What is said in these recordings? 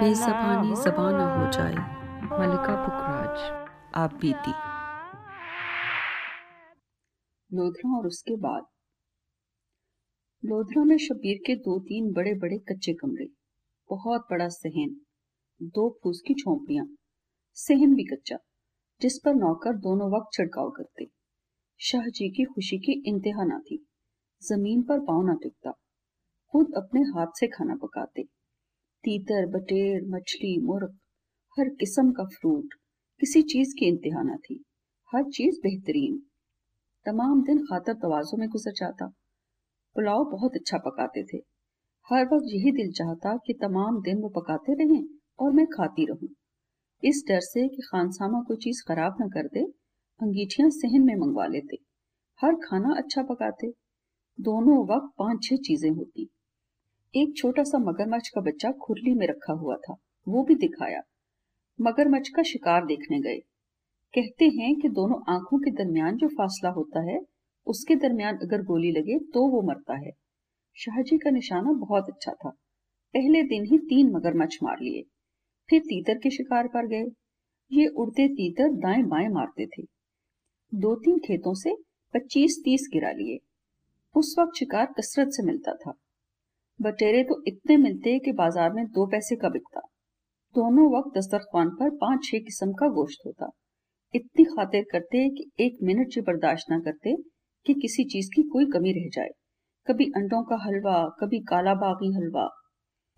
बेजबानी जबान न हो। जाए। मलिका पुखराज आप बीती। लोधरा और उसके बाद। लोधरा में शबीर के दो तीन बड़े बड़े कच्चे कमरे बहुत बड़ा सहन दो फूस की झोंपड़ियाँ सहन भी कच्चा जिस पर नौकर दोनों वक्त छिड़काव करते। शाह जी की खुशी की इंतहा ना थी। ज़मीन पर पाँव ना टिकता। खुद अपने हाथ से खाना पकाते। तीतर, बटेर, मछली, मुर्ग, हर किस्म का फ्रूट, किसी चीज़ की इंतहा ना थी। हर चीज़ बेहतरीन। तमाम दिन खातर तवाजों में गुजर जाता। पुलाव बहुत अच्छा पकाते थे। हर वक्त यही दिल चाहता कि तमाम दिन वो पकाते रहें और मैं खाती रहूँ। इस डर से कि खानसामा कोई चीज़ खराब न कर दे अंगीठियाँ सहन में मंगवा लेते, हर खाना अच्छा पकाते। दोनों वक्त पाँच छह चीज़ें होती। एक छोटा सा मगरमच्छ का बच्चा खुरली में रखा हुआ था, वो भी दिखाया। मगरमच्छ का शिकार देखने गए। कहते हैं कि दोनों आँखों के दरमियान जो फासला होता है, उसके दरमियान अगर गोली लगे तो वो मरता है। शाहजी का निशाना बहुत अच्छा था। पहले दिन ही तीन मगरमच्छ मार लिए। फिर तीतर के शिकार पर गए। ये उड़ते तीतर दाएँ बाएँ मारते थे। दो तीन खेतों से पच्चीस तीस गिरा लिए। उस वक्त शिकार कसरत से मिलता था। बटेरे तो इतने मिलते कि बाज़ार में दो पैसे का बिकता। दोनों वक्त दस्तरखान पर पाँच छह किस्म का गोश्त होता। इतनी खातिर करते कि एक मिनट से बर्दाश्त न करते कि किसी चीज़ की कोई कमी रह जाए। कभी अंडों का हलवा, कभी काला बागी हलवा।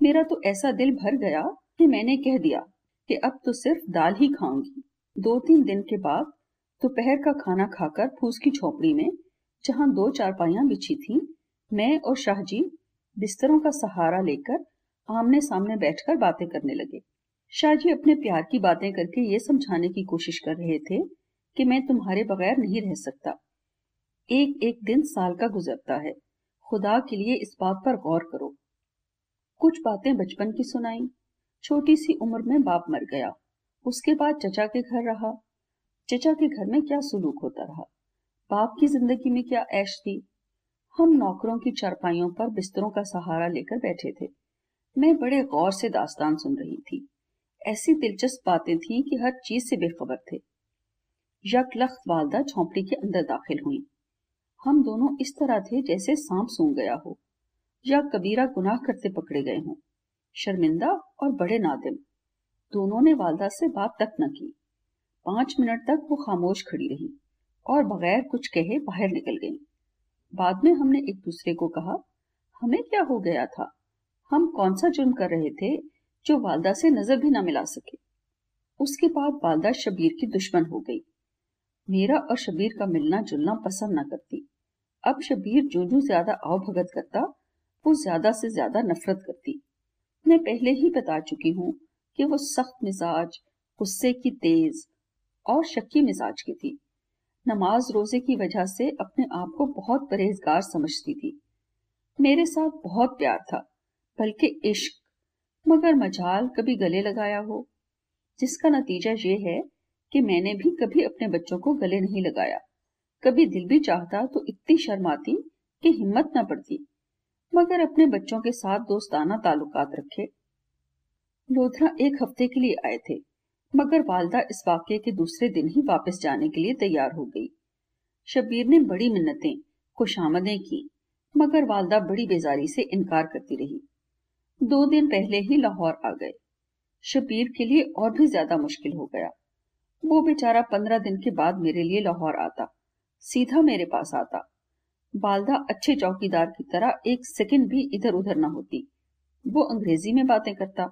मेरा तो ऐसा दिल भर गया कि मैंने कह दिया कि अब तो सिर्फ़ दाल ही खाऊँगी। दो तीन दिन के बाद दोपहर का खाना खाकर फूस की झोपड़ी में जहाँ दो चारपाइयाँ बिछी थीं, मैं और शाहजी बिस्तरों का सहारा लेकर आमने सामने बैठकर बातें करने लगे। शाहजी अपने प्यार की बातें करके ये समझाने की कोशिश कर रहे थे कि मैं तुम्हारे बगैर नहीं रह सकता। एक एक दिन साल का गुजरता है। खुदा के लिए इस बात पर गौर करो। कुछ बातें बचपन की सुनाई। छोटी सी उम्र में बाप मर गया। उसके बाद चचा के घर रहा। चचा के घर में क्या सुलूक होता रहा? बाप की ज़िंदगी में क्या ऐश थी? हम नौकरों की चरपाइयों पर बिस्तरों का सहारा लेकर बैठे थे। मैं बड़े गौर से दास्तान सुन रही थी। ऐसी दिलचस्प बातें थी कि हर चीज़ से बेखबर थे। यक लख्त वालदा झोंपड़ी के अंदर दाखिल हुई। हम दोनों इस तरह थे जैसे सांप सूंघ गया हो, या कबीरा गुनाह करते पकड़े गए हों। शर्मिंदा और बड़े नादिम। दोनों ने वालदा से बात तक न की। पाँच मिनट तक वो खामोश खड़ी रही और बगैर कुछ कहे बाहर निकल गई। बाद में हमने एक दूसरे को कहा, हमें क्या हो गया था? हम कौन सा जुर्म कर रहे थे जो वालदा से नज़र भी ना मिला सके? उसके बाद वालदा शबीर की दुश्मन हो गई। मेरा और शबीर का मिलना जुलना पसंद न करती। अब शबीर जो जो ज़्यादा आओ भगत करता, वो ज़्यादा से ज़्यादा नफरत करती। मैं पहले ही बता चुकी हूँ कि वो सख्त मिजाज, गुस्से की तेज और शक्की मिजाज की थी। नमाज़ रोज़े की वजह से अपने आप को बहुत परहेजगार समझती थी। मेरे साथ बहुत प्यार था, बल्कि इश्क, मगर मजाल कभी गले लगाया हो, जिसका नतीजा ये है कि मैंने भी कभी अपने बच्चों को गले नहीं लगाया। कभी दिल भी चाहता तो इतनी शर्म आती कि हिम्मत ना पड़ती, मगर अपने बच्चों के साथ दोस्ताना ताल्लुकात रखे। लोधरा एक हफ़्ते के लिए आए थे। मगर वालदा इस वाक्य के दूसरे दिन ही वापस जाने के लिए तैयार हो गई। शबीर ने बड़ी मिन्नतें, खुशामदें की, मगर वालदा बड़ी बेजारी से इनकार करती रही। दो दिन पहले ही लाहौर आ गए। शबीर के लिए और भी ज़्यादा मुश्किल हो गया। वो बेचारा पंद्रह दिन के बाद मेरे लिए लाहौर आता, सीधा मेरे पास आता। वालदा अच्छे चौकीदार की तरह एक सेकंड भी इधर उधर ना होती। वो अंग्रेज़ी में बातें करता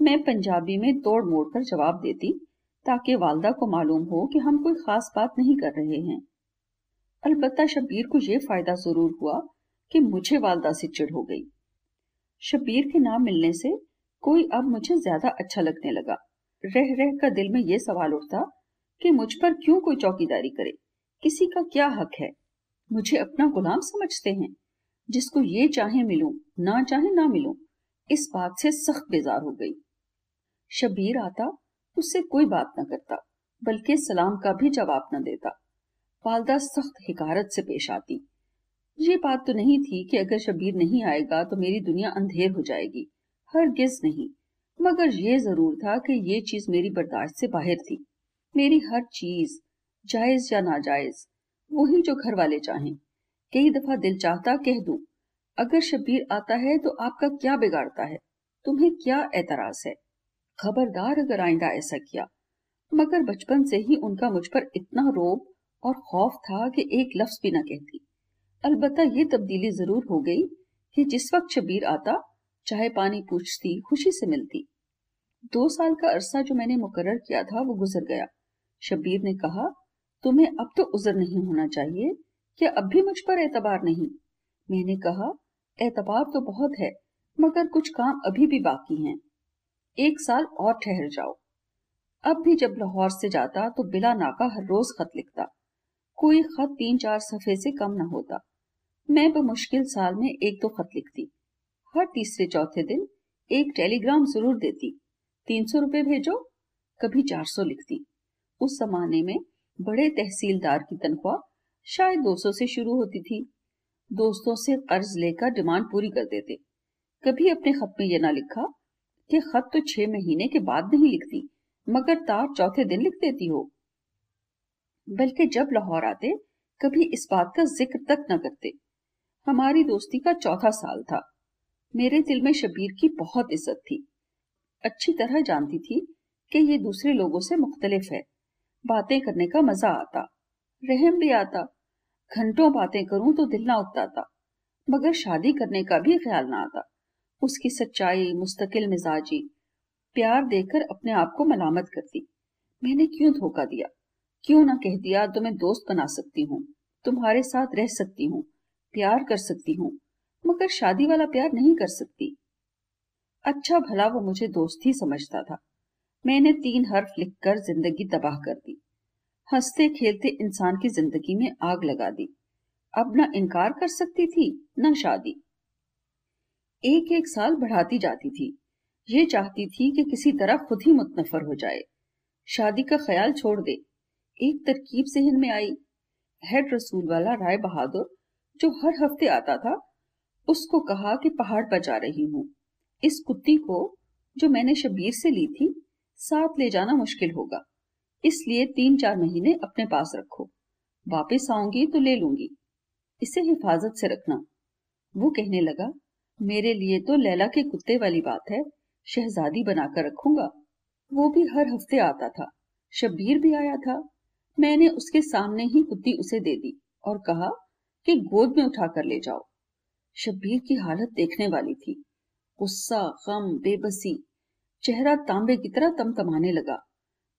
मैं पंजाबी में तोड़ मोड़ कर जवाब देती, ताकि वालदा को मालूम हो कि हम कोई खास बात नहीं कर रहे हैं। अलबत्ता शबीर को यह फ़ायदा ज़रूर हुआ कि मुझे वालदा से चिढ़ हो गई। शबीर के नाम मिलने से कोई अब मुझे ज़्यादा अच्छा लगने लगा। रह रह का दिल में यह सवाल उठता कि मुझ पर क्यों कोई चौकीदारी करे? किसी का क्या हक है? मुझे अपना गुलाम समझते हैं। जिसको ये चाहे मिलूं, ना चाहे ना मिलूं, इस बात से सख्त बेजार हो गई। शबीर आता, उससे कोई बात न करता, बल्कि सलाम का भी जवाब न देता। वालदा सख्त हिकारत से पेश आती। ये बात तो नहीं थी कि अगर शबीर नहीं आएगा तो मेरी दुनिया अंधेर हो जाएगी हर गिज नहीं। मगर ये ज़रूर था कि ये चीज़ मेरी बर्दाश्त से बाहर थी। मेरी हर चीज़, जायज़ या नाजायज, वही जो घर वाले चाहें। कई दफ़ा दिल चाहता, कह दूँ, अगर शबीर आता है तो आपका क्या बिगाड़ता है? तुम्हें क्या एतराज़ है? खबरदार अगर आइंदा ऐसा किया, मगर बचपन से ही उनका मुझ पर इतना रोब और खौफ था कि एक लफ्ज भी ना कहती। अलबत्ता ये तब्दीली ज़रूर हो गई कि जिस वक्त शबीर आता चाहे पानी पूछती, खुशी से मिलती। दो साल का अरसा जो मैंने मुकर्र किया था, वो गुजर गया। शबीर ने कहा, तुम्हें अब तो उजर नहीं होना चाहिए, क्या अब भी मुझ पर एतबार नहीं? मैंने कहा, एतबार तो बहुत है, मगर कुछ काम अभी भी बाकी हैं। एक साल और ठहर जाओ। अब भी जब लाहौर से जाता तो बिला नाका हर रोज खत लिखता। कोई खत तीन चार सफे से कम न होता। मैं बमुश्किल साल में एक दो खत लिखती। हर तीसरे चौथे दिन एक टेलीग्राम ज़रूर देती। तीन सौ रुपए भेजो, कभी चार सौ लिखती। उस जमाने में बड़े तहसीलदार की तनख्वाह शायद दो सौ से शुरू होती थी। दोस्तों से कर्ज लेकर डिमांड पूरी कर देते। कभी अपने खत में यह ना लिखा कि खत तो छह महीने के बाद नहीं लिखती, मगर तार चौथे दिन लिख देती हो। बल्कि जब लाहौर आते, कभी इस बात का ज़िक्र तक न करते। हमारी दोस्ती का चौथा साल था। मेरे दिल में शबीर की बहुत इज़्ज़त थी। अच्छी तरह जानती थी कि ये दूसरे लोगों से मुख्तलिफ़ है। बातें करने का मज़ा आता, रहम भी आता। घंटों बातें करूँ तो दिल ना उगता मगर शादी करने का भी ख्याल ना आता। उसकी सच्चाई मुस्तकिल मिजाजी, प्यार देकर अपने आप को मलामत करती। मैंने क्यों धोखा दिया? क्यों ना कह दिया तो मैं दोस्त बना सकती हूँ, तुम्हारे साथ रह सकती हूँ, प्यार कर सकती हूँ, मगर शादी वाला प्यार नहीं कर सकती। अच्छा भला वो मुझे दोस्त ही समझता था। मैंने तीन हर्फ लिखकर ज़िंदगी तबाह कर दी। हँसते खेलते इंसान की ज़िंदगी में आग लगा दी। अब ना इनकार कर सकती थी, ना शादी। एक एक साल बढ़ाती जाती थी। ये चाहती थी कि किसी तरह खुद ही मुतनफर हो जाए। शादी का ख्याल छोड़ दे। एक तरकीब जहन में आई। हेड रसूल वाला राय बहादुर, जो हर हफ़्ते आता था, उसको कहा कि पहाड़ पर जा रही हूँ। इस कुत्ती को, जो मैंने शबीर से ली थी, साथ ले जाना मुश्किल होगा। इसलिए तीन चार महीने अपने पास रखो। वापस आऊँगी तो ले लूँगी। इसे हिफाजत से रखना। वो कहने लगा मेरे लिए तो लैला के कुत्ते वाली बात है। शहजादी बनाकर रखूँगा। वो भी हर हफ़्ते आता था। शब्बीर भी आया था। मैंने उसके सामने ही कुत्ती उसे दे दी और कहा कि गोद में उठाकर ले जाओ। शब्बीर की हालत देखने वाली थी। गुस्सा, गम, बेबसी, चेहरा तांबे की तरह तमतमाने लगा।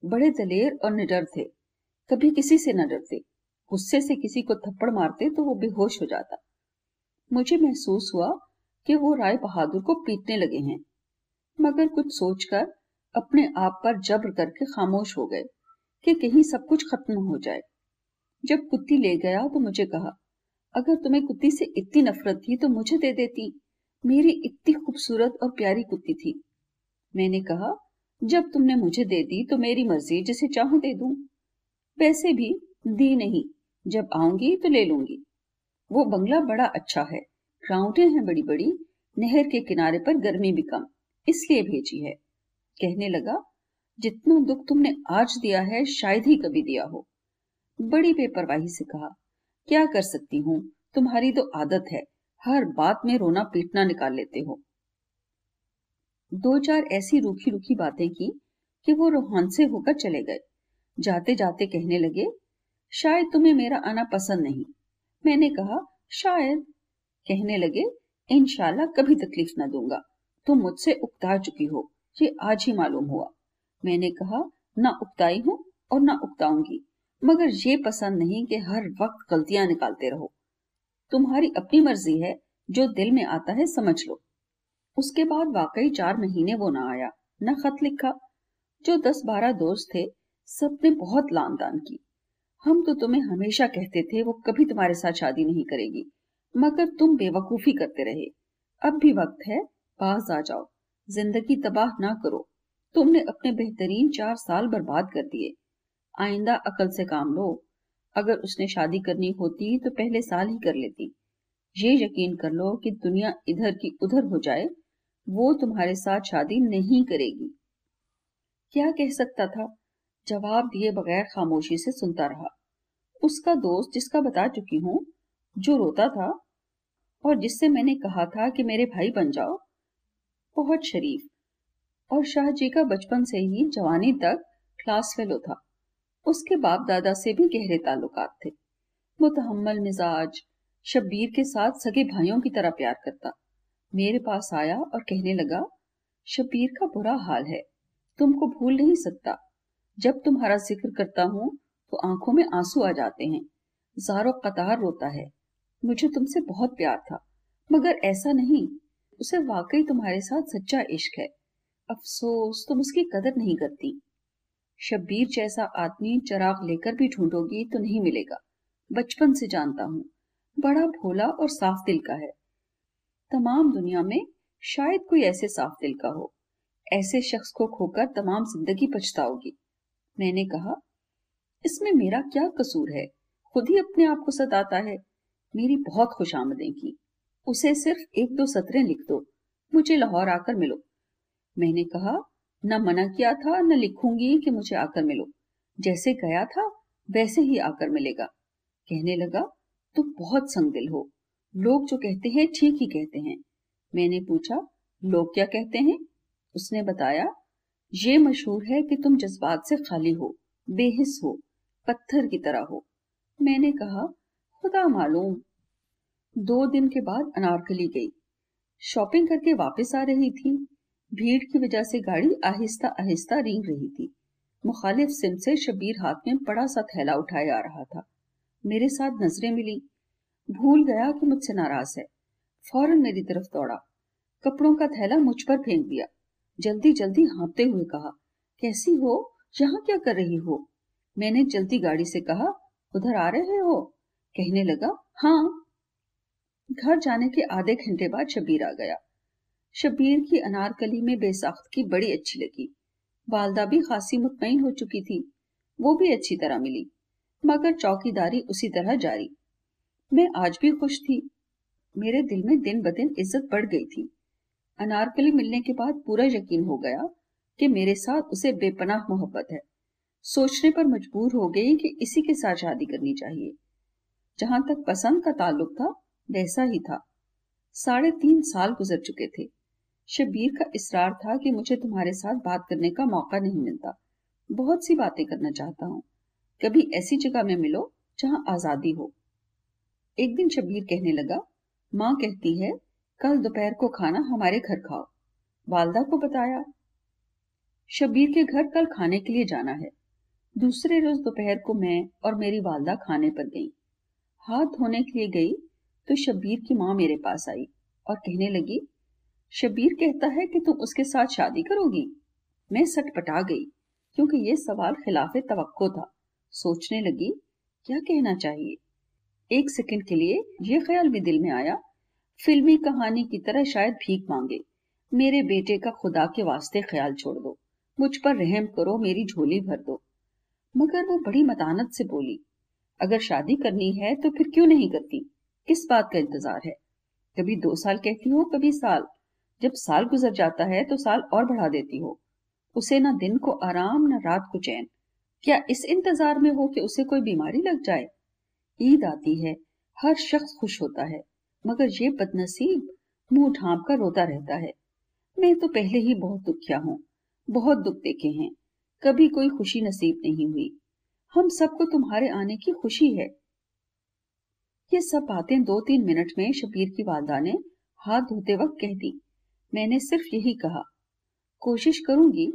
बड़े दलेर और निडर थे। कभी किसी से न डरते। गुस्से से किसी को थप्पड़ मारते तो वो बेहोश हो जाता। मुझे महसूस हुआ कि वो राय बहादुर को पीटने लगे हैं। मगर कुछ सोचकर अपने आप पर जब्र करके खामोश हो गए कि कहीं सब कुछ खत्म हो जाए। जब कुत्ती ले गया तो मुझे कहा, अगर तुम्हें कुत्ती से इतनी नफरत थी तो मुझे दे देती। मेरी इतनी खूबसूरत और प्यारी कुत्ती थी। मैंने कहा, जब तुमने मुझे दे दी तो मेरी मर्ज़ी, जिसे चाहूँ दे दूँ। वैसे भी दी नहीं, जब आऊँगी तो ले लूँगी। वो बंगला बड़ा अच्छा है ग्राउंडें हैं बड़ी बड़ी नहर के किनारे पर गर्मी भी कम, इसलिए भेजी है। कहने लगा, जितना दुख तुमने आज दिया है, शायद ही कभी दिया हो। बड़ी बेपरवाही से कहा, क्या कर सकती हूँ? तुम्हारी तो आदत है, हर बात में रोना पीटना निकाल लेते हो। दो चार ऐसी रूखी रूखी बातें की कि वो रोहान से होकर चले गए। जाते जाते कहने लगे, शायद तुम्हें मेरा आना पसंद नहीं। मैंने कहा, शायद। कहने लगे इंशाल्लाह कभी तकलीफ़ न दूँगा। तुम मुझसे उकता चुकी हो, ये आज ही मालूम हुआ। मैंने कहा, ना उकताई हूँ और ना उकताऊँगी, मगर ये पसंद नहीं कि हर वक्त गलतियाँ निकालते रहो। तुम्हारी अपनी मर्ज़ी है, जो दिल में आता है समझ लो। उसके बाद वाकई चार महीने वो ना आया, न खत लिखा। जो दस बारह दोस्त थे, सबने बहुत लान दान की। हम तो तुम्हें हमेशा कहते थे, वो कभी तुम्हारे साथ शादी नहीं करेगी। मगर तुम बेवकूफ़ी करते रहे। अब भी वक्त है, पास आ जाओ। ज़िंदगी तबाह ना करो। तुमने अपने बेहतरीन चार साल बर्बाद कर दिए। आइंदा अकल से काम लो। अगर उसने शादी करनी होती तो पहले साल ही कर लेती। ये यकीन कर लो कि दुनिया इधर की उधर हो जाए, वो तुम्हारे साथ शादी नहीं करेगी। क्या कह सकता था? जवाब दिए बगैर खामोशी से सुनता रहा। उसका दोस्त जिसका बता चुकी हूँ, जो रोता था और जिससे मैंने कहा था कि मेरे भाई बन जाओ। बहुत शरीफ। और शाह जी का बचपन से ही जवानी तक क्लास फेलो था। उसके बाप दादा से भी गहरे ताल्लुकात थे। मुतहमल मिजाज, शब्बीर के साथ सगे भाइयों की तरह प्यार करता। मेरे पास आया और कहने लगा, शब्बीर का बुरा हाल है। तुमको भूल नहीं सकता। जब तुम्हारा ज़िक्र करता हूँ तो आँखों में आँसू आ जाते हैं। जारो कतार रोता है। मुझे तुमसे बहुत प्यार था, मगर ऐसा नहीं। उसे वाकई तुम्हारे साथ सच्चा इश्क है। अफसोस, तुम उसकी कदर नहीं करती। शब्बीर जैसा आदमी चराग लेकर भी ढूंढोगी तो नहीं मिलेगा। बचपन से जानता हूँ। बड़ा भोला और साफ़ दिल का है। तमाम दुनिया में शायद कोई ऐसे साफ़ दिल का हो। ऐसे शख्स को खोकर तमाम ज़िंदगी पछताओगी। मैंने कहा, इसमें मेरा क्या कसूर है? खुद ही अपने आप को सताता है। मेरी बहुत खुश आमदें की। उसे सिर्फ़ एक दो सतरें लिख दो, मुझे लाहौर आकर मिलो। मैंने कहा, न मना किया था, न लिखूँगी कि मुझे आकर मिलो। जैसे गया था, वैसे ही आकर मिलेगा। कहने लगा, तुम बहुत संगदिल हो। लोग जो कहते हैं, ठीक ही कहते हैं। मैंने पूछा, लोग क्या कहते हैं? उसने बताया, ये मशहूर है कि तुम जज्बात से खाली हो, बेहिस हो, पत्थर की तरह हो। मैंने कहा, खुदा मालूम दो दिन के बाद अनारकली गई। शॉपिंग करके वापस आ रही थी। भीड़ की वजह से गाड़ी आहिस्ता आहिस्ता रींग रही थी। मुखालिफ सिम से शबीर हाथ में बड़ा सा थैला उठाए आ रहा था। मेरे साथ नज़रें मिली। भूल गया कि मुझसे नाराज़ है। फ़ौरन मेरी तरफ़ दौड़ा। कपड़ों का थैला मुझ पर फेंक दिया। जल्दी जल्दी हाँपते हुए कहा, कैसी हो? यहाँ क्या कर रही हो? मैंने जल्दी गाड़ी से कहा, उधर आ रहे हो? कहने लगा हाँ। घर जाने के आधे घंटे बाद शबीर आ गया। शबीर की अनारकली में बेसाख्त की बड़ी अच्छी लगी। वालदा भी खासी मुतमिन हो चुकी थी। वो भी अच्छी तरह मिली, मगर चौकीदारी उसी तरह जारी। मैं आज भी खुश थी। मेरे दिल में दिन ब दिन इज़्ज़त बढ़ गई थी। अनारकली मिलने के बाद पूरा यकीन हो गया कि मेरे साथ उसे बेपनाह मोहब्बत है। सोचने पर मजबूर हो गई कि इसी के साथ शादी करनी चाहिए। जहाँ तक पसंद का ताल्लुक था वैसा ही था। साढ़े तीन साल गुजर चुके थे। शबीर का इसरार था कि मुझे तुम्हारे साथ बात करने का मौका नहीं मिलता। बहुत सी बातें करना चाहता हूँ। कभी ऐसी जगह में मिलो जहाँ आज़ादी हो। एक दिन शबीर कहने लगा, माँ कहती है, कल दोपहर को खाना हमारे घर खाओ। वालदा को बताया। शबीर के घर कल खाने के लिए जाना है। दूसरे रोज दोपहर को मैं और मेरी वालदा खाने पर गई। हाथ धोने के लिए गई तो शबीर की माँ मेरे पास आई और कहने लगी शबीर कहता है कि तुम उसके साथ शादी करोगी? मैं सटपटा गई, क्योंकि ये सवाल खिलाफ तो था। सोचने लगी, क्या कहना चाहिए? एक सेकंड के लिए ये ख्याल भी दिल में आया, फिल्मी कहानी की तरह शायद भीख मांगे, मेरे बेटे का खुदा के वास्ते ख्याल छोड़ दो, मुझ पर रहम करो, मेरी झोली भर दो। मगर वो बड़ी मतानत से बोली, अगर शादी करनी है तो फिर क्यों नहीं करती? किस बात का इंतज़ार है। कभी दो साल कहती हो, कभी साल। जब साल गुजर जाता है तो साल और बढ़ा देती हो। उसे ना दिन को आराम, न रात को चैन। क्या इस इंतज़ार में हो कि उसे कोई बीमारी लग जाए? ईद आती है, हर शख्स खुश होता है, मगर ये बदनसीब मुँह ढांप कर रोता रहता है। मैं तो पहले ही बहुत दुखिया हूँ, बहुत दुख देखे हैं। कभी कोई खुशी नसीब नहीं हुई। हम सबको तुम्हारे आने की खुशी है। ये सब बातें दो तीन मिनट में शबीर की वालदा ने हाथ धोते वक्त कह दी। मैंने सिर्फ़ यही कहा। कोशिश करूँगी।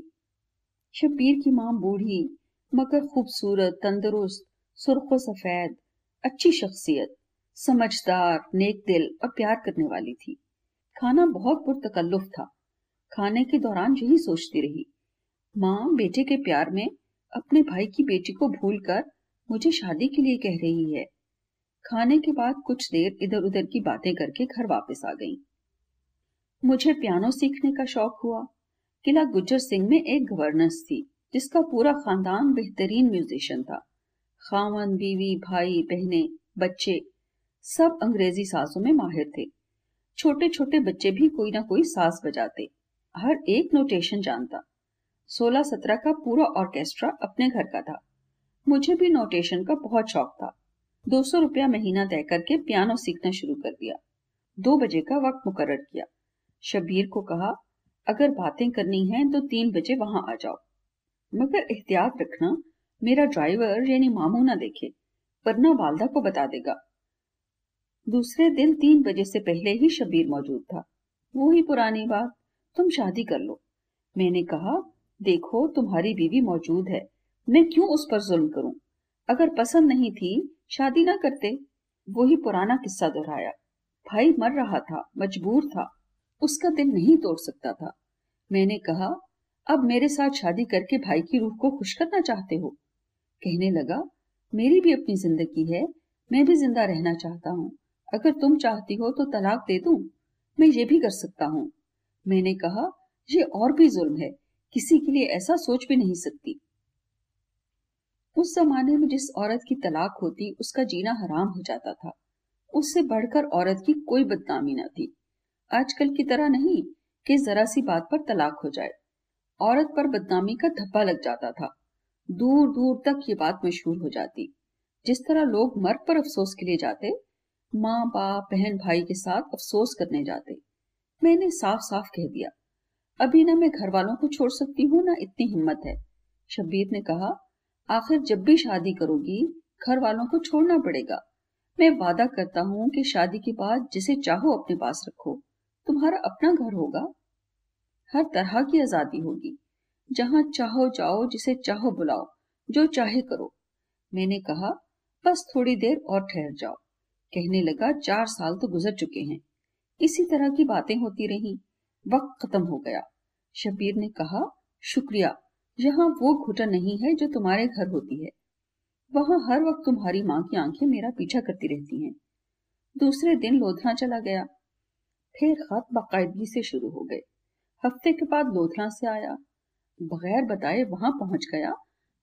शबीर की माँ बूढ़ी, मगर खूबसूरत, तंदुरुस्त, सुर्ख सफ़ेद, अच्छी शख्सियत, समझदार, नेक दिल और प्यार करने वाली थी। खाना बहुत पुरतकल्लुफ था। खाने के दौरान यही सोचती रही, माँ बेटे के प्यार में अपने भाई की बेटी को भूलकर मुझे शादी के लिए कह रही है। खाने के बाद कुछ देर इधर उधर की बातें करके घर वापस आ गई। मुझे पियानो सीखने का शौक हुआ। किला गुज्जर सिंह में एक गवर्नेंस थी, जिसका पूरा खानदान बेहतरीन म्यूजिशियन था। खावन बीवी, भाई, बहने, बच्चे सब अंग्रेज़ी साजों में माहिर थे। छोटे छोटे बच्चे भी कोई ना कोई साज बजाते। हर एक नोटेशन जानता। सोलह सत्रह का पूरा ऑर्केस्ट्रा अपने घर का था। मुझे भी नोटेशन का बहुत शौक था। दो सौ रुपया महीना तय करके पियानो सीखना शुरू कर दिया। दो बजे का वक्त मुकर किया। शबीर को कहा, अगर बातें करनी है तो तीन बजे वहाँ आ जाओ। मगर एहतियात रखना, मेरा ड्राइवर यानी मामू ना देखे, वरना वालदा को बता देगा। दूसरे दिन तीन बजे से पहले ही शबीर मौजूद था। वो ही पुरानी बात, तुम शादी कर लो। मैंने कहा, देखो, तुम्हारी बीवी मौजूद है। मैं क्यों उस पर जुल्म करूँ? अगर पसंद नहीं थी शादी ना करते वही पुराना किस्सा दोहराया। भाई मर रहा था, मजबूर था, उसका दिल नहीं तोड़ सकता था। मैंने कहा, अब मेरे साथ शादी करके भाई की रूह को खुश करना चाहते हो? कहने लगा, मेरी भी अपनी ज़िंदगी है, मैं भी ज़िंदा रहना चाहता हूँ। अगर तुम चाहती हो तो तलाक दे दूँ, मैं ये भी कर सकता हूँ। मैंने कहा, ये और भी जुल्म है, किसी के लिए ऐसा सोच भी नहीं सकती। उस जमाने में जिस औरत की तलाक होती, उसका जीना हराम हो जाता था। उससे बढ़कर औरत की कोई बदनामी न थी। आजकल की तरह नहीं कि जरा सी बात पर तलाक हो जाए। औरत पर बदनामी का धब्बा लग जाता था। दूर दूर तक ये बात मशहूर हो जाती। जिस तरह लोग मर्द पर अफसोस के लिए जाते, माँ, बाप, बहन, भाई के साथ अफसोस करने जाते। मैंने साफ़ साफ़ कह दिया, अभी ना मैं घर वालों को छोड़ सकती हूँ, ना इतनी हिम्मत है। शब्बीर ने कहा आखिर जब भी शादी करोगी, घर वालों को छोड़ना पड़ेगा। मैं वादा करता हूँ कि शादी के बाद जिसे चाहो अपने पास रखो। तुम्हारा अपना घर होगा। हर तरह की आज़ादी होगी। जहाँ चाहो जाओ, जिसे चाहो बुलाओ, जो चाहे करो। मैंने कहा, बस थोड़ी देर और ठहर जाओ। कहने लगा, चार साल तो गुजर चुके हैं। इसी तरह की बातें होती रही। वक्त खत्म हो गया। शबीर ने कहा, शुक्रिया। यहाँ वो घुटन नहीं है जो तुम्हारे घर होती है। वहाँ हर वक्त तुम्हारी माँ की आँखें मेरा पीछा करती रहती हैं। दूसरे दिन लोधना चला गया। फिर खत बाकायदगी से शुरू हो गए। हफ़्ते के बाद लोधना से आया। बगैर बताए वहाँ पहुँच गया,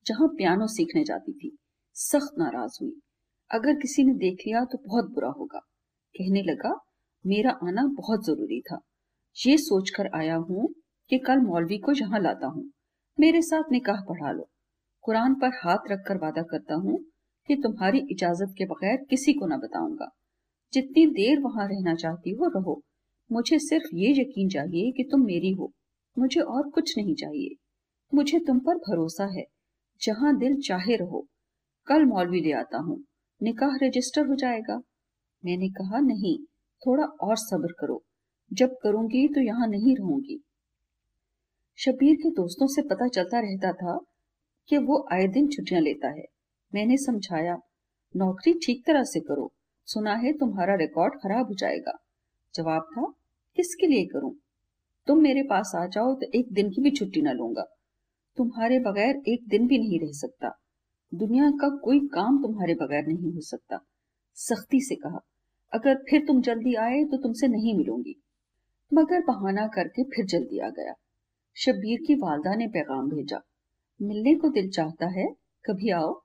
जहाँ पियानो सीखने जाती थी। सख्त नाराज़ हुई। अगर किसी ने देख लिया तो बहुत बुरा होगा। कहने लगा, मेरा आना बहुत ज़रूरी था। ये सोचकर आया हूँ कि कल मौलवी को यहाँ लाता हूँ। मेरे साथ निकाह पढ़ा लो। कुरान पर हाथ रखकर वादा करता हूँ कि तुम्हारी इजाज़त के बगैर किसी को न बताऊँगा। जितनी देर वहाँ रहना चाहती हो, रहो। मुझे सिर्फ़ ये यकीन चाहिए कि तुम मेरी हो। मुझे और कुछ नहीं चाहिए। मुझे तुम पर भरोसा है। जहाँ दिल चाहे रहो। कल मौलवी ले आता हूँ। निकाह रजिस्टर हो जाएगा। मैंने कहा, नहीं, थोड़ा और सब्र करो। जब करूँगी तो यहाँ नहीं रहूँगी। शबीर के दोस्तों से पता चलता रहता था कि वो आए दिन छुट्टियाँ लेता है। मैंने समझाया, नौकरी ठीक तरह से करो। सुना है तुम्हारा रिकॉर्ड खराब हो जाएगा। जवाब था, किसके लिए करूँ? तुम मेरे पास आ जाओ तो एक दिन की भी छुट्टी ना लूँगा। तुम्हारे बगैर एक दिन भी नहीं रह सकता। दुनिया का कोई काम तुम्हारे बगैर नहीं हो सकता। सख्ती से कहा, अगर फिर तुम जल्दी आए तो तुमसे नहीं मिलूँगी। मगर बहाना करके फिर जल्दी आ गया। शब्बीर की वालदा ने पैगाम भेजा। मिलने को दिल चाहता है, कभी आओ।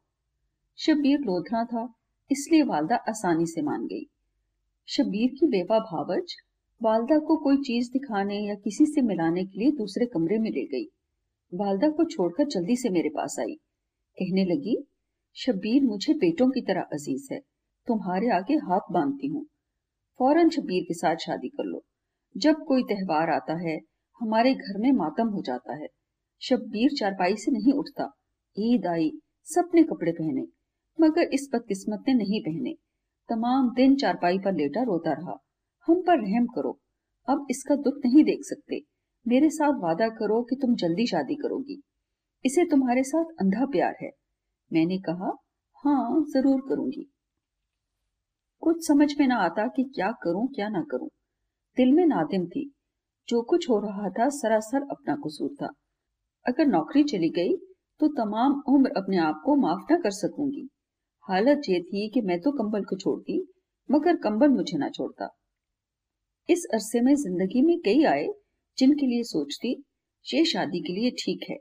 शब्बीर लोधना था, इसलिए वालदा आसानी से मान गई। शब्बीर की बेवा भावच वालदा को कोई चीज़ दिखाने या किसी से मिलाने के लिए दूसरे कमरे में ले गई। वालदा को छोड़कर जल्दी से मेरे पास आई। कहने लगी, शब्बीर मुझे बेटों की तरह अज़ीज़ है, तुम्हारे आगे हाथ बांधती हूँ। फ़ौरन शबीर के साथ शादी कर लो। जब कोई त्योहार आता है हमारे घर में मातम हो जाता है। शब्बीर चारपाई से नहीं उठता। ईद आई, सबने कपड़े पहने, मगर इस बदकिस्मत ने नहीं पहने। तमाम दिन चारपाई पर लेटा रोता रहा। हम पर रहम करो। अब इसका दुख नहीं देख सकते। मेरे साथ वादा करो कि तुम जल्दी शादी करोगी। इसे तुम्हारे साथ अंधा प्यार है। मैंने कहा हाँ ज़रूर करूँगी। कुछ समझ में ना आता कि क्या करूँ, क्या ना करूँ। दिल में नादिम थी। जो कुछ हो रहा था सरासर अपना कसूर था। अगर नौकरी चली गई तो तमाम उम्र अपने आप को माफ़ ना कर सकूँगी। हालत ये थी कि मैं तो कंबल को छोड़ती, मगर कंबल मुझे ना छोड़ता। इस अरसे में ज़िंदगी में कई आए जिनके लिए सोचती, ये शादी के लिए ठीक है।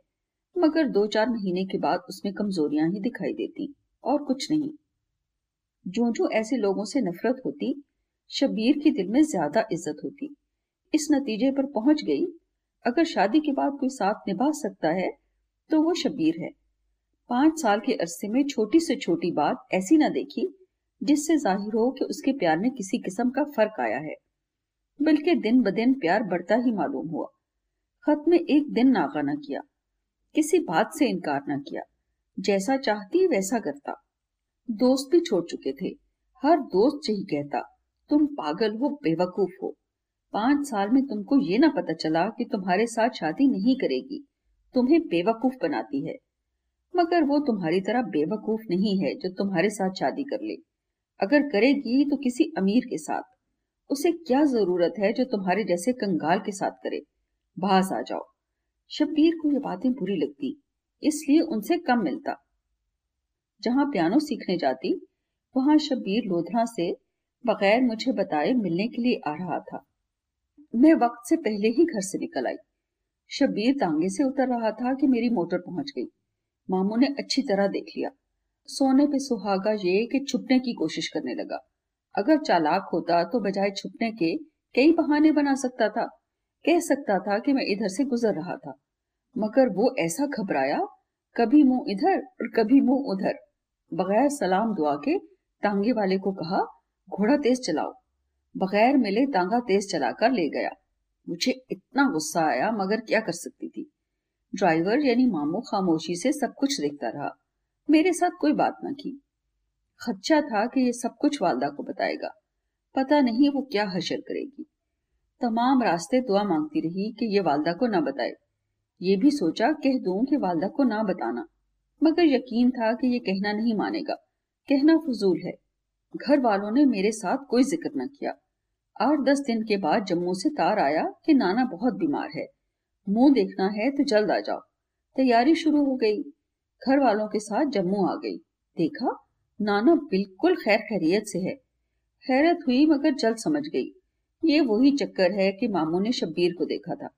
मगर दो चार महीने के बाद उसमें कमजोरियाँ ही दिखाई देती, और कुछ नहीं। जो जो ऐसे लोगों से नफरत होती शबीर के दिल में ज़्यादा इज़्ज़त होती। इस नतीजे पर पहुँच गई। अगर शादी के बाद कोई साथ निभा सकता है तो वो शबीर है। पाँच साल के अरसे में छोटी से छोटी बात ऐसी ना देखी, जिससे ज़ाहिर हो कि उसके प्यार में किसी किस्म का फ़र्क आया है। बल्कि दिन ब दिन प्यार बढ़ता ही मालूम हुआ। खत में एक दिन नागा ना किया। किसी बात से इनकार ना किया। जैसा चाहती, वैसा करता। दोस्त भी छोड़ चुके थे। हर दोस्त यही कहता, तुम पागल हो, बेवकूफ़ हो। पाँच साल में तुमको ये ना पता चला कि तुम्हारे साथ शादी नहीं करेगी। तुम्हें बेवकूफ़ बनाती है। मगर वो तुम्हारी तरह बेवकूफ़ नहीं है जो तुम्हारे साथ शादी कर ले। अगर करेगी तो किसी अमीर के साथ। उसे क्या ज़रूरत है जो तुम्हारे जैसे कंगाल के साथ करे? बाज आ जाओ। शब्बीर को ये बातें बुरी लगती, इसलिए उनसे कम मिलता। जहाँ पियानो सीखने जाती, वहाँ शब्बीर लोधरा से बगैर मुझे बताए मिलने के लिए आ रहा था। मैं वक्त से पहले ही घर से निकल आई। शब्बीर तांगे से उतर रहा था कि मेरी मोटर पहुँच गई। मामू ने अच्छी तरह देख लिया। सोने पे सुहागा ये कि छुपने की कोशिश करने लगा। अगर चालाक होता तो बजाय छुपने के कई बहाने बना सकता था। कह सकता था कि मैं इधर से गुजर रहा था। मगर वो ऐसा घबराया, कभी मुँह इधर और कभी मुँह उधर। बगैर सलाम दुआ के तांगे वाले को कहा, घोड़ा तेज चलाओ। बगैर मिले तांगा तेज चलाकर ले गया। मुझे इतना गुस्सा आया, मगर क्या कर सकती थी? ड्राइवर यानी मामू खामोशी से सब कुछ देखता रहा। मेरे साथ कोई बात न की। खच्चा था कि ये सब कुछ वालदा को बताएगा। पता नहीं वो क्या हशर करेगी। तमाम रास्ते दुआ मांगती रही कि ये वालदा को ना बताए। ये भी सोचा, कह दूँ कि वालदा को ना बताना। मगर यकीन था कि ये कहना नहीं मानेगा। कहना फजूल है। घर वालों ने मेरे साथ कोई ज़िक्र न किया। आठ दस दिन के बाद जम्मू से तार आया कि नाना बहुत बीमार है। मुँह देखना है तो जल्द आ जाओ। तैयारी शुरू हो गई। घर वालों के साथ जम्मू आ गई। देखा, नाना बिल्कुल खैर खैरियत से है। हैरत हुई मगर जल्द समझ गई। ये वही चक्कर है कि मामू ने शब्बीर को देखा था।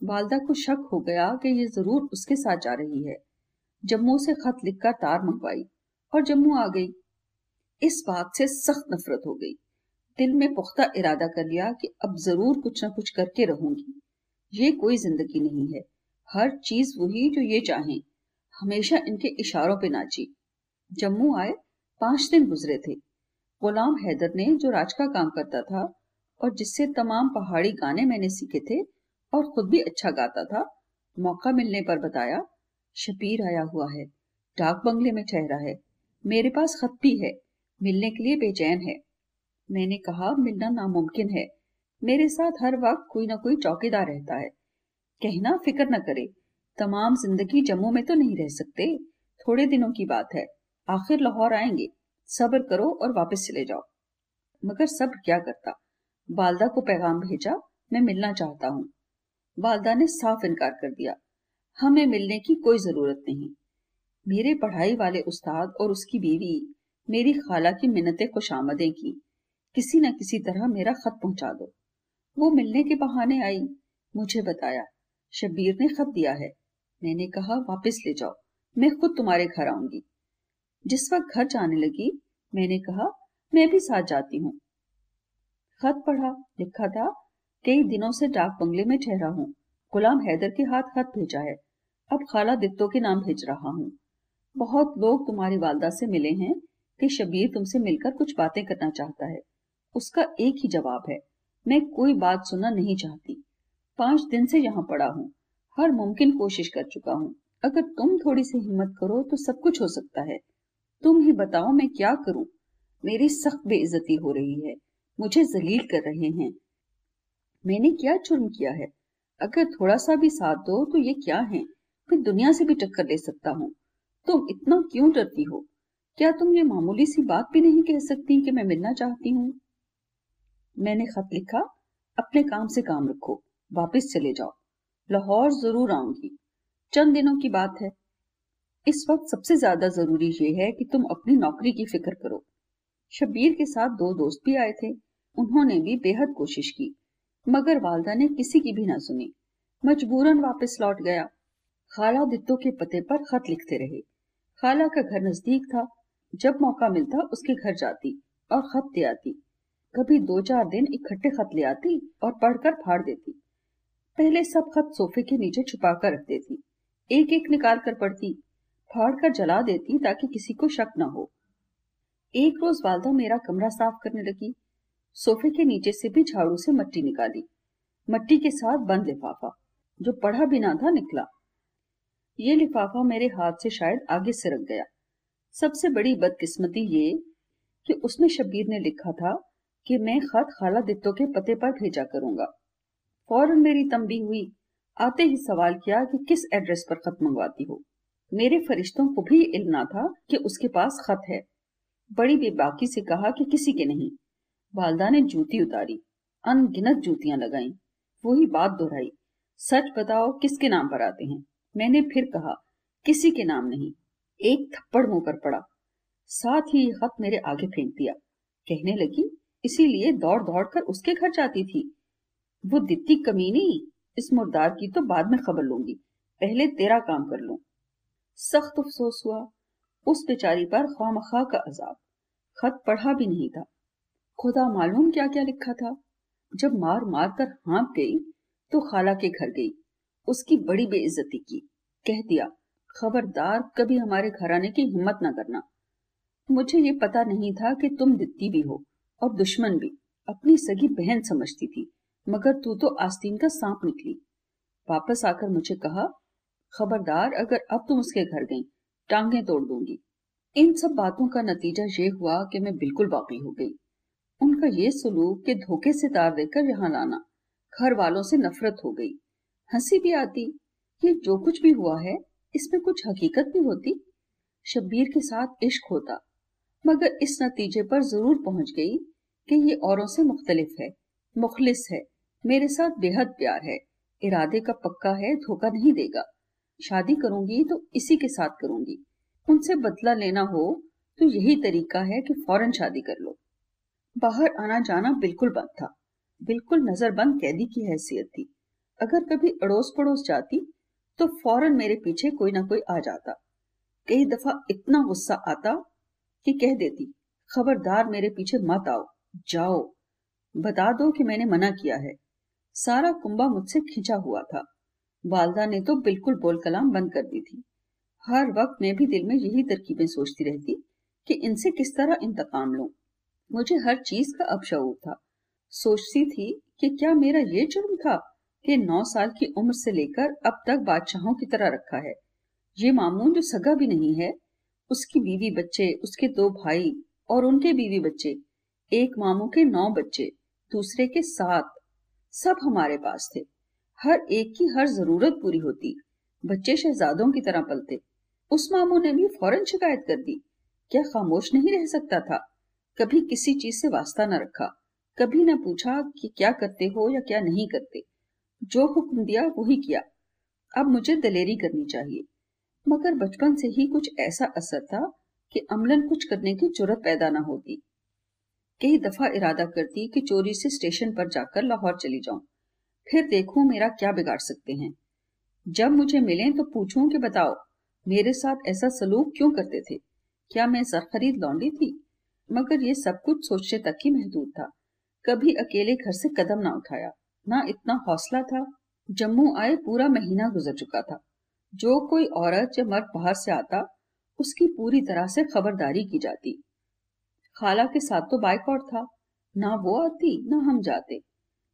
वालदा को शक हो गया कि ये ज़रूर उसके साथ जा रही है। जम्मू से खत लिखकर तार मंगवाई और जम्मू आ गई। इस बात से सख्त नफरत हो गई। दिल में पुख्ता इरादा कर लिया कि अब ज़रूर कुछ ना कुछ करके रहूँगी। ये कोई ज़िंदगी नहीं है। हर चीज़ वही जो ये चाहें। हमेशा इनके इशारों पे नाची जम्मू आए, पाँच दिन गुजरे थे। गुलाम हैदर ने जो राज का काम करता था और जिससे तमाम पहाड़ी गाने मैंने सीखे थे और खुद भी अच्छा गाता था, मौका मिलने पर बताया शबीर आया हुआ है। डाक बंगले में ठहरा है। मेरे पास खत भी है। मिलने के लिए बेचैन है। मैंने कहा, मिलना नामुमकिन है। मेरे साथ हर वक्त कोई ना कोई चौकीदार रहता है। कहना फ़िक्र न करे। तमाम ज़िंदगी जम्मू में तो नहीं रह सकते। थोड़े दिनों की बात है। आखिर लाहौर आएँगे। सब्र करो और वापस चले जाओ। मगर सब्र क्या करता? बालदा को पैगाम भेजा, मैं मिलना चाहता हूँ। बालदा ने साफ़ इनकार कर दिया। हमें मिलने की कोई ज़रूरत नहीं। मेरे पढ़ाई वाले उस्ताद और उसकी बीवी मेरी खाला की मिन्नतें खुशामदें की। किसी न किसी तरह मेरा खत पहुँचा दो। वो मिलने के बहाने आई। मुझे बताया, शब्बीर ने खत दिया है। मैंने कहा, वापस ले जाओ। मैं खुद तुम्हारे घर आऊँगी। जिस वक्त घर जाने लगी, मैंने कहा, मैं भी साथ जाती हूँ। खत पढ़ा, लिखा था, कई दिनों से डाक बंगले में ठहरा हूँ। गुलाम हैदर के हाथ खत भेजा है। अब खाला दित्तो के नाम भेज रहा हूँ। बहुत लोग तुम्हारी वालदा से मिले हैं। कि शबीर तुमसे मिलकर कुछ बातें करना चाहता है। उसका एक ही जवाब है, मैं कोई बात सुनना नहीं चाहती। पाँच दिन से यहाँ पड़ा हूँ, हर मुमकिन कोशिश कर चुका हूँ। अगर तुम थोड़ी सी हिम्मत करो तो सब कुछ हो सकता है। तुम ही बताओ मैं क्या करूँ? मेरी सख्त बेइज्जती हो रही है, मुझे जलील कर रहे हैं। मैंने क्या जुर्म किया है? अगर थोड़ा सा भी साथ दो तो ये क्या है? मैं दुनिया से भी टक्कर ले सकता हूँ। तुम इतना क्यों डरती हो? क्या तुम ये मामूली सी बात भी नहीं कह सकती कि मैं मिलना चाहती हूँ? मैंने खत लिखा, अपने काम से काम रखो, वापस चले जाओ। लाहौर ज़रूर आऊँगी। चंद दिनों की बात है। इस वक्त सबसे ज़्यादा ज़रूरी ये है कि तुम अपनी नौकरी की फ़िक्र करो। शब्बीर के साथ दो दोस्त भी आए थे। उन्होंने भी बेहद कोशिश की, मगर वालदा ने किसी की भी ना सुनी। मजबूरन वापस लौट गया। खाला दित्तो के पते पर खत लिखते रहे। खाला का घर नज़दीक था। जब मौका मिलता, उसके घर जाती और खत दे आती। कभी दो चार दिन इकट्ठे खत ले आती और पढ़कर फाड़ देती। पहले सब खत सोफे के नीचे छुपा कर रख देती। एक एक निकाल कर पढ़ती फाड़ कर जला देती ताकि किसी को शक न हो। एक रोज वालदा मेरा कमरा साफ़ करने लगी। सोफे के नीचे से भी झाड़ू से मट्टी निकाली। मट्टी के साथ बंद लिफाफा, जो पढ़ा भी ना था निकला। ये लिफाफा मेरे हाथ से शायद आगे सिरक गया। सबसे बड़ी बदकिस्मती ये कि उसमें शब्बीर ने लिखा था कि मैं खत खाला दित्तो के पते पर भेजा करूँगा। फ़ौरन मेरी तंबी हुई, आते ही सवाल किया कि किस एड्रेस पर खत मंगवाती हो। मेरे फरिश्तों को भी इल्म ना था कि उसके पास खत है। बड़ी बेबाकी से कहा कि किसी के नहीं। वालदा ने जूती उतारी, अनगिनत जूतियाँ लगाई, वही बात दोहराई, सच बताओ किसके नाम पर आते हैं? मैंने फिर कहा, किसी के नाम नहीं। एक थप्पड़ मुँह पर पड़ा। साथ ही खत मेरे आगे फेंक दिया। कहने लगी, इसीलिए दौड़ दौड़ कर उसके घर जाती थी। वो दित्ती कमीनी, इस मुर्दार की तो बाद में खबर लूँगी। पहले तेरा काम कर लूँ। सख्त अफसोस हुआ। उस बेचारी पर खामखा का अजाब। खत पढ़ा भी नहीं था। खुदा मालूम क्या क्या लिखा था। जब मार मार कर हाँप गई तो खाला के घर गई। उसकी बड़ी बेइज्जती की। कह दिया खबरदार कभी हमारे घर आने की हिम्मत न करना। मुझे ये पता नहीं था कि तुम दित्ती भी हो और दुश्मन भी। अपनी सगी बहन समझती थी, मगर तू तो आस्तीन का सांप निकली। वापस आकर मुझे कहा, खबरदार, अगर अब तुम उसके घर गई, टांगे तोड़ दूँगी। इन सब बातों का नतीजा ये हुआ कि मैं बिल्कुल बाकी हो गई। उनका ये सलूक के धोखे से तार देकर यहाँ लाना, घर वालों से नफरत हो गई। हँसी भी आती, ये जो कुछ भी हुआ है इसमें कुछ हकीकत भी होती। शब्बीर के साथ इश्क होता, मगर इस नतीजे पर ज़रूर पहुँच गई कि ये औरों से मुख्तलिफ़ है, मुखलिस है, मेरे साथ बेहद प्यार है, इरादे का पक्का है, धोखा नहीं देगा। शादी करूँगी तो इसी के साथ करूँगी। उनसे बदला लेना हो तो यही तरीका है कि फ़ौरन शादी कर लो। बाहर आना जाना बिल्कुल बंद था, बिल्कुल नजरबंद कैदी की हैसियत थी। अगर कभी अड़ोस पड़ोस जाती तो फ़ौरन मेरे पीछे कोई ना कोई आ जाता। कई दफ़ा इतना गुस्सा आता कि कह देती, खबरदार मेरे पीछे मत आओ, जाओ। बता दो कि मैंने मना किया है। सारा कुंबा मुझसे खिंचा हुआ था। वालदा ने तो बिल्कुल बोल कलाम बंद कर दी थी। हर वक्त मैं भी दिल में यही तरकीबें सोचती रहती कि इनसे किस तरह इंतकाम लूँ। मुझे हर चीज़ का अब शऊर था। सोचती थी कि क्या मेरा ये जुर्म था? कि नौ साल की उम्र से लेकर अब तक बादशाहों की तरह रखा है। ये मामून जो सगा भी नहीं है, उसकी बीवी बच्चे, उसके दो भाई और उनके बीवी बच्चे, एक मामू के नौ बच्चे, दूसरे के सात, सब हमारे पास थे। हर एक की हर ज़रूरत पूरी होती, बच्चे शहजादों की तरह पलते। उस मामू ने भी फ़ौरन शिकायत कर दी। क्या खामोश नहीं रह सकता था? कभी किसी चीज़ से वास्ता न रखा, कभी न पूछा कि क्या करते हो या क्या नहीं करते। जो हुक्म दिया वही किया। अब मुझे दलेरी करनी चाहिए। मगर बचपन से ही कुछ ऐसा असर था कि अमलन कुछ करने की ज़रूरत पैदा ना होती। कई दफ़ा इरादा करती कि चोरी से स्टेशन पर जाकर लाहौर चली जाऊँ। फिर देखूँ मेरा क्या बिगाड़ सकते हैं। जब मुझे मिले तो पूछूँ कि बताओ, मेरे साथ ऐसा सलूक क्यों करते थे? क्या मैं सरखरीद लौंडी थी? मगर ये सब कुछ सोचने तक ही महदूद था। कभी अकेले घर से कदम ना उठाया। ना इतना हौसला था। जम्मू आए पूरा महीना गुजर चुका था। जो कोई औरत या मर्द बाहर से आता, उसकी पूरी तरह से खबरदारी की जाती। खाला के साथ तो बाइकआउट था। ना वो आती, ना हम जाते।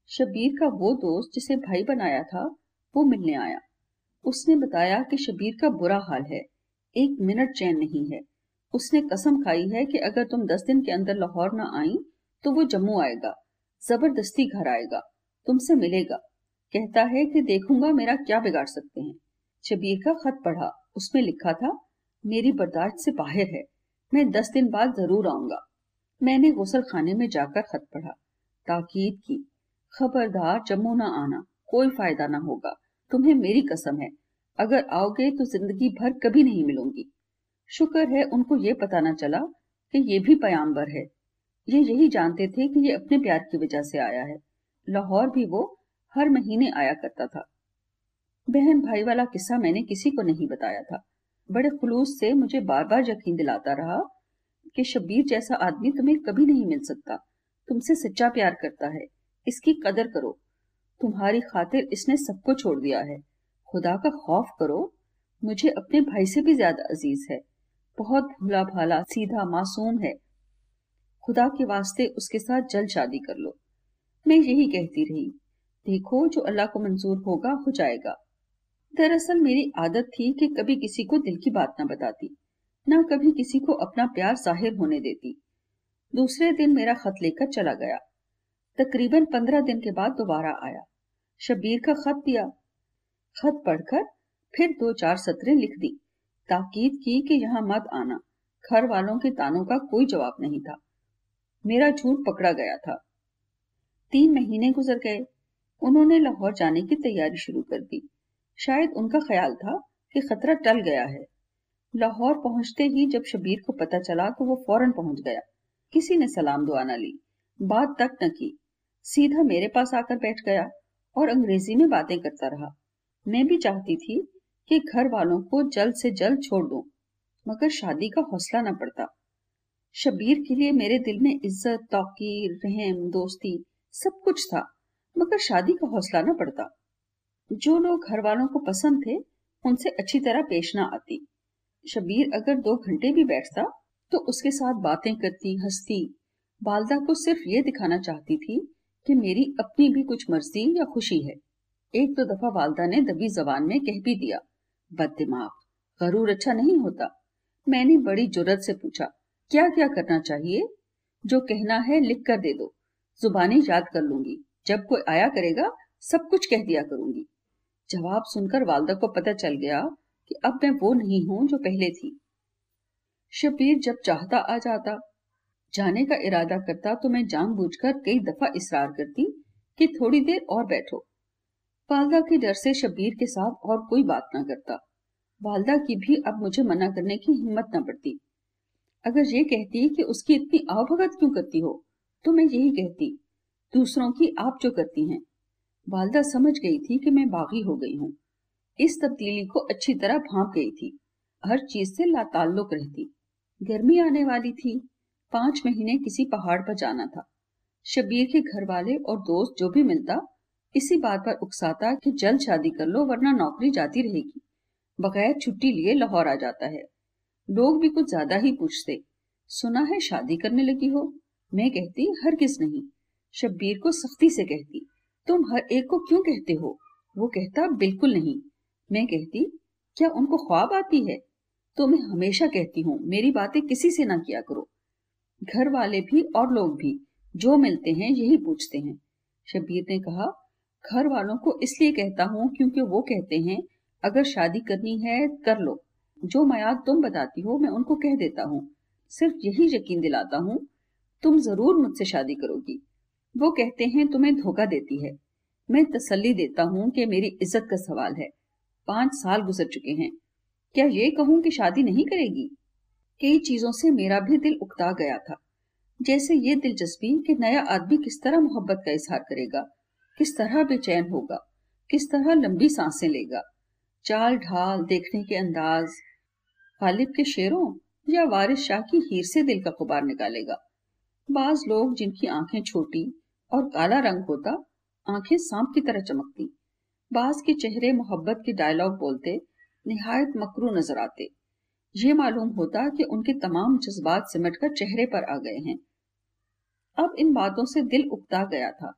शबीर का वो दोस्त जिसे भाई बनाया था, वो मिलने आया। उसने बताया कि शबीर का बुरा हाल है। एक मिनट चैन नहीं है। उसने कसम खाई है कि अगर तुम दस दिन के अंदर लाहौर ना आई तो वो जम्मू आएगा। ज़बरदस्ती घर आएगा। तुमसे मिलेगा। कहता है कि देखूँगा मेरा क्या बिगाड़ सकते हैं। शबीर का खत पढ़ा। उसमें लिखा था, मेरी बर्दाश्त से बाहर है। मैं दस दिन बाद ज़रूर आऊँगा। मैंने गुसल खाने में जाकर खत पढ़ा। ताकीद की, खबरदार जम्मू ना आना। कोई फ़ायदा ना होगा। तुम्हें मेरी कसम है। अगर आओगे तो ज़िंदगी भर कभी नहीं मिलूँगी। शुक्र है उनको ये पता ना चला कि ये भी पयाम्बर है। ये यही जानते थे कि ये अपने प्यार की वजह से आया है। लाहौर भी वो हर महीने आया करता था। बहन भाई वाला किस्सा मैंने किसी को नहीं बताया था। बड़े खुलूस से मुझे बार बार यकीन दिलाता रहा कि शब्बीर जैसा आदमी तुम्हें कभी नहीं मिल सकता। तुमसे सच्चा प्यार करता है। इसकी कदर करो। तुम्हारी खातिर इसने सबको छोड़ दिया है। खुदा का खौफ करो। मुझे अपने भाई से भी ज़्यादा अज़ीज़ है। बहुत भूला भाला सीधा मासूम है। खुदा के वास्ते उसके साथ जल्द शादी कर लो। मैं यही कहती रही, देखो जो अल्लाह को मंजूर होगा, हो जाएगा। दरअसल मेरी आदत थी कि कभी किसी को दिल की बात ना बताती, ना कभी किसी को अपना प्यार ज़ाहिर होने देती। दूसरे दिन मेरा खत लेकर चला गया। तकरीबन पंद्रह दिन के बाद दोबारा आया। शबीर का खत दिया। खत पढ़कर फिर दो चार सतरें लिख दी, ताकीद की कि यहाँ मत आना, घर वालों के तानों का कोई जवाब नहीं था। मेरा झूठ पकड़ा गया था। तीन महीने गुजर गए। उन्होंने लाहौर जाने की तैयारी शुरू कर दी। शायद उनका ख्याल था कि खतरा टल गया है। लाहौर पहुँचते ही जब शबीर को पता चला तो वो फ़ौरन पहुँच गया। किसी ने सलाम दुआ न ली। बात तक न की। सीधा मेरे पास आकर बैठ गया और अंग्रेज़ी में बातें करता रहा। मैं भी चाहती थी कि घर वालों को जल्द से जल्द छोड़ दूँ, मगर शादी का हौसला न पड़ता शबीर के लिए मेरे दिल में इज़्ज़त तौकीर रहम दोस्ती सब कुछ था, मगर शादी का हौसला न पड़ता जो लोग घर वालों को पसंद थे, उनसे अच्छी तरह पेश ना आती। शबीर अगर दो घंटे भी बैठता तो उसके साथ बातें करती, हंसती। वालदा को सिर्फ़ ये दिखाना चाहती थी कि मेरी अपनी भी कुछ मर्ज़ी या खुशी है। एक दो दफ़ा वालदा ने दबी जबान में कह भी दिया, बद दिमाग, गरूर अच्छा नहीं होता। मैंने बड़ी जुरत से पूछा क्या क्या करना चाहिए? जो कहना है लिख कर दे दो। जुबानी याद कर लूँगी। जब कोई आया करेगा, सब कुछ कह दिया करूँगी। जवाब सुनकर वालदा को पता चल गया कि अब मैं वो नहीं हूँ जो पहले थी। शबीर जब चाहता आ जाता, जाने का इरादा करता तो मैं जानबूझकर कई दफ़ा इसरार करती कि थोड़ी देर और बैठो। वालदा के डर से शबीर के साथ और कोई बात ना करता। वालदा की भी अब मुझे मना करने की हिम्मत ना पड़ती। अगर ये कहती कि उसकी इतनी आवभगत क्यों करती हो? तो मैं यही कहती, दूसरों की आप जो करती हैं। वालदा समझ गई थी कि मैं बागी हो गई हूँ। इस तब्दीली को अच्छी तरह भाप गई थी। हर चीज़ से लाताल्लुक रहती। गर्मी आने वाली थी। पाँच महीने किसी पहाड़ पर जाना था। शबीर के घर वाले और दोस्त जो भी मिलता, इसी बात पर उकसाता कि जल्द शादी कर लो, वरना नौकरी जाती रहेगी। बगैर छुट्टी लिए लाहौर आ जाता है। लोग भी कुछ ज़्यादा ही पूछते, सुना है शादी करने लगी हो? मैं कहती, हर किस नहीं। शब्बीर को सख्ती से कहती, तुम हर एक को क्यों कहते हो? वो कहता, बिल्कुल नहीं। मैं कहती, क्या उनको ख्वाब आती है? तो मैं हमेशा कहती हूँ, मेरी बातें किसी से ना किया करो। घर वाले भी और लोग भी, जो मिलते हैं यही पूछते हैं। शब्बीर ने कहा घर वालों को इसलिए कहता हूँ क्योंकि वो कहते हैं, अगर शादी करनी है कर लो। जो मयाद तुम बताती हो, मैं उनको कह देता हूँ। सिर्फ़ यही यकीन दिलाता हूँ तुम ज़रूर मुझसे शादी करोगी। वो कहते हैं, तुम्हें धोखा देती है। मैं तसल्ली देता हूँ कि मेरी इज़्ज़त का सवाल है। पाँच साल गुजर चुके हैं। क्या ये कहूँ कि शादी नहीं करेगी? कई चीज़ों से मेरा भी दिल उकता गया था। जैसे ये दिलचस्पी कि नया आदमी किस तरह मोहब्बत का इजहार करेगा, किस तरह बेचैन होगा, किस तरह लंबी साँसें लेगा। चाल ढाल देखने के अंदाज गालिब के शेरों या वारिस शाह की हीर से दिल का गुबार निकालेगा। बाज लोग जिनकी आँखें छोटी और काला रंग होता, आँखें सांप की तरह चमकती। बाज के चेहरे मोहब्बत के डायलॉग बोलते, निहायत मकरू नज़र आते। ये मालूम होता कि उनके तमाम जज्बात सिमट कर चेहरे पर आ गए हैं। अब इन बातों से दिल उगता गया था।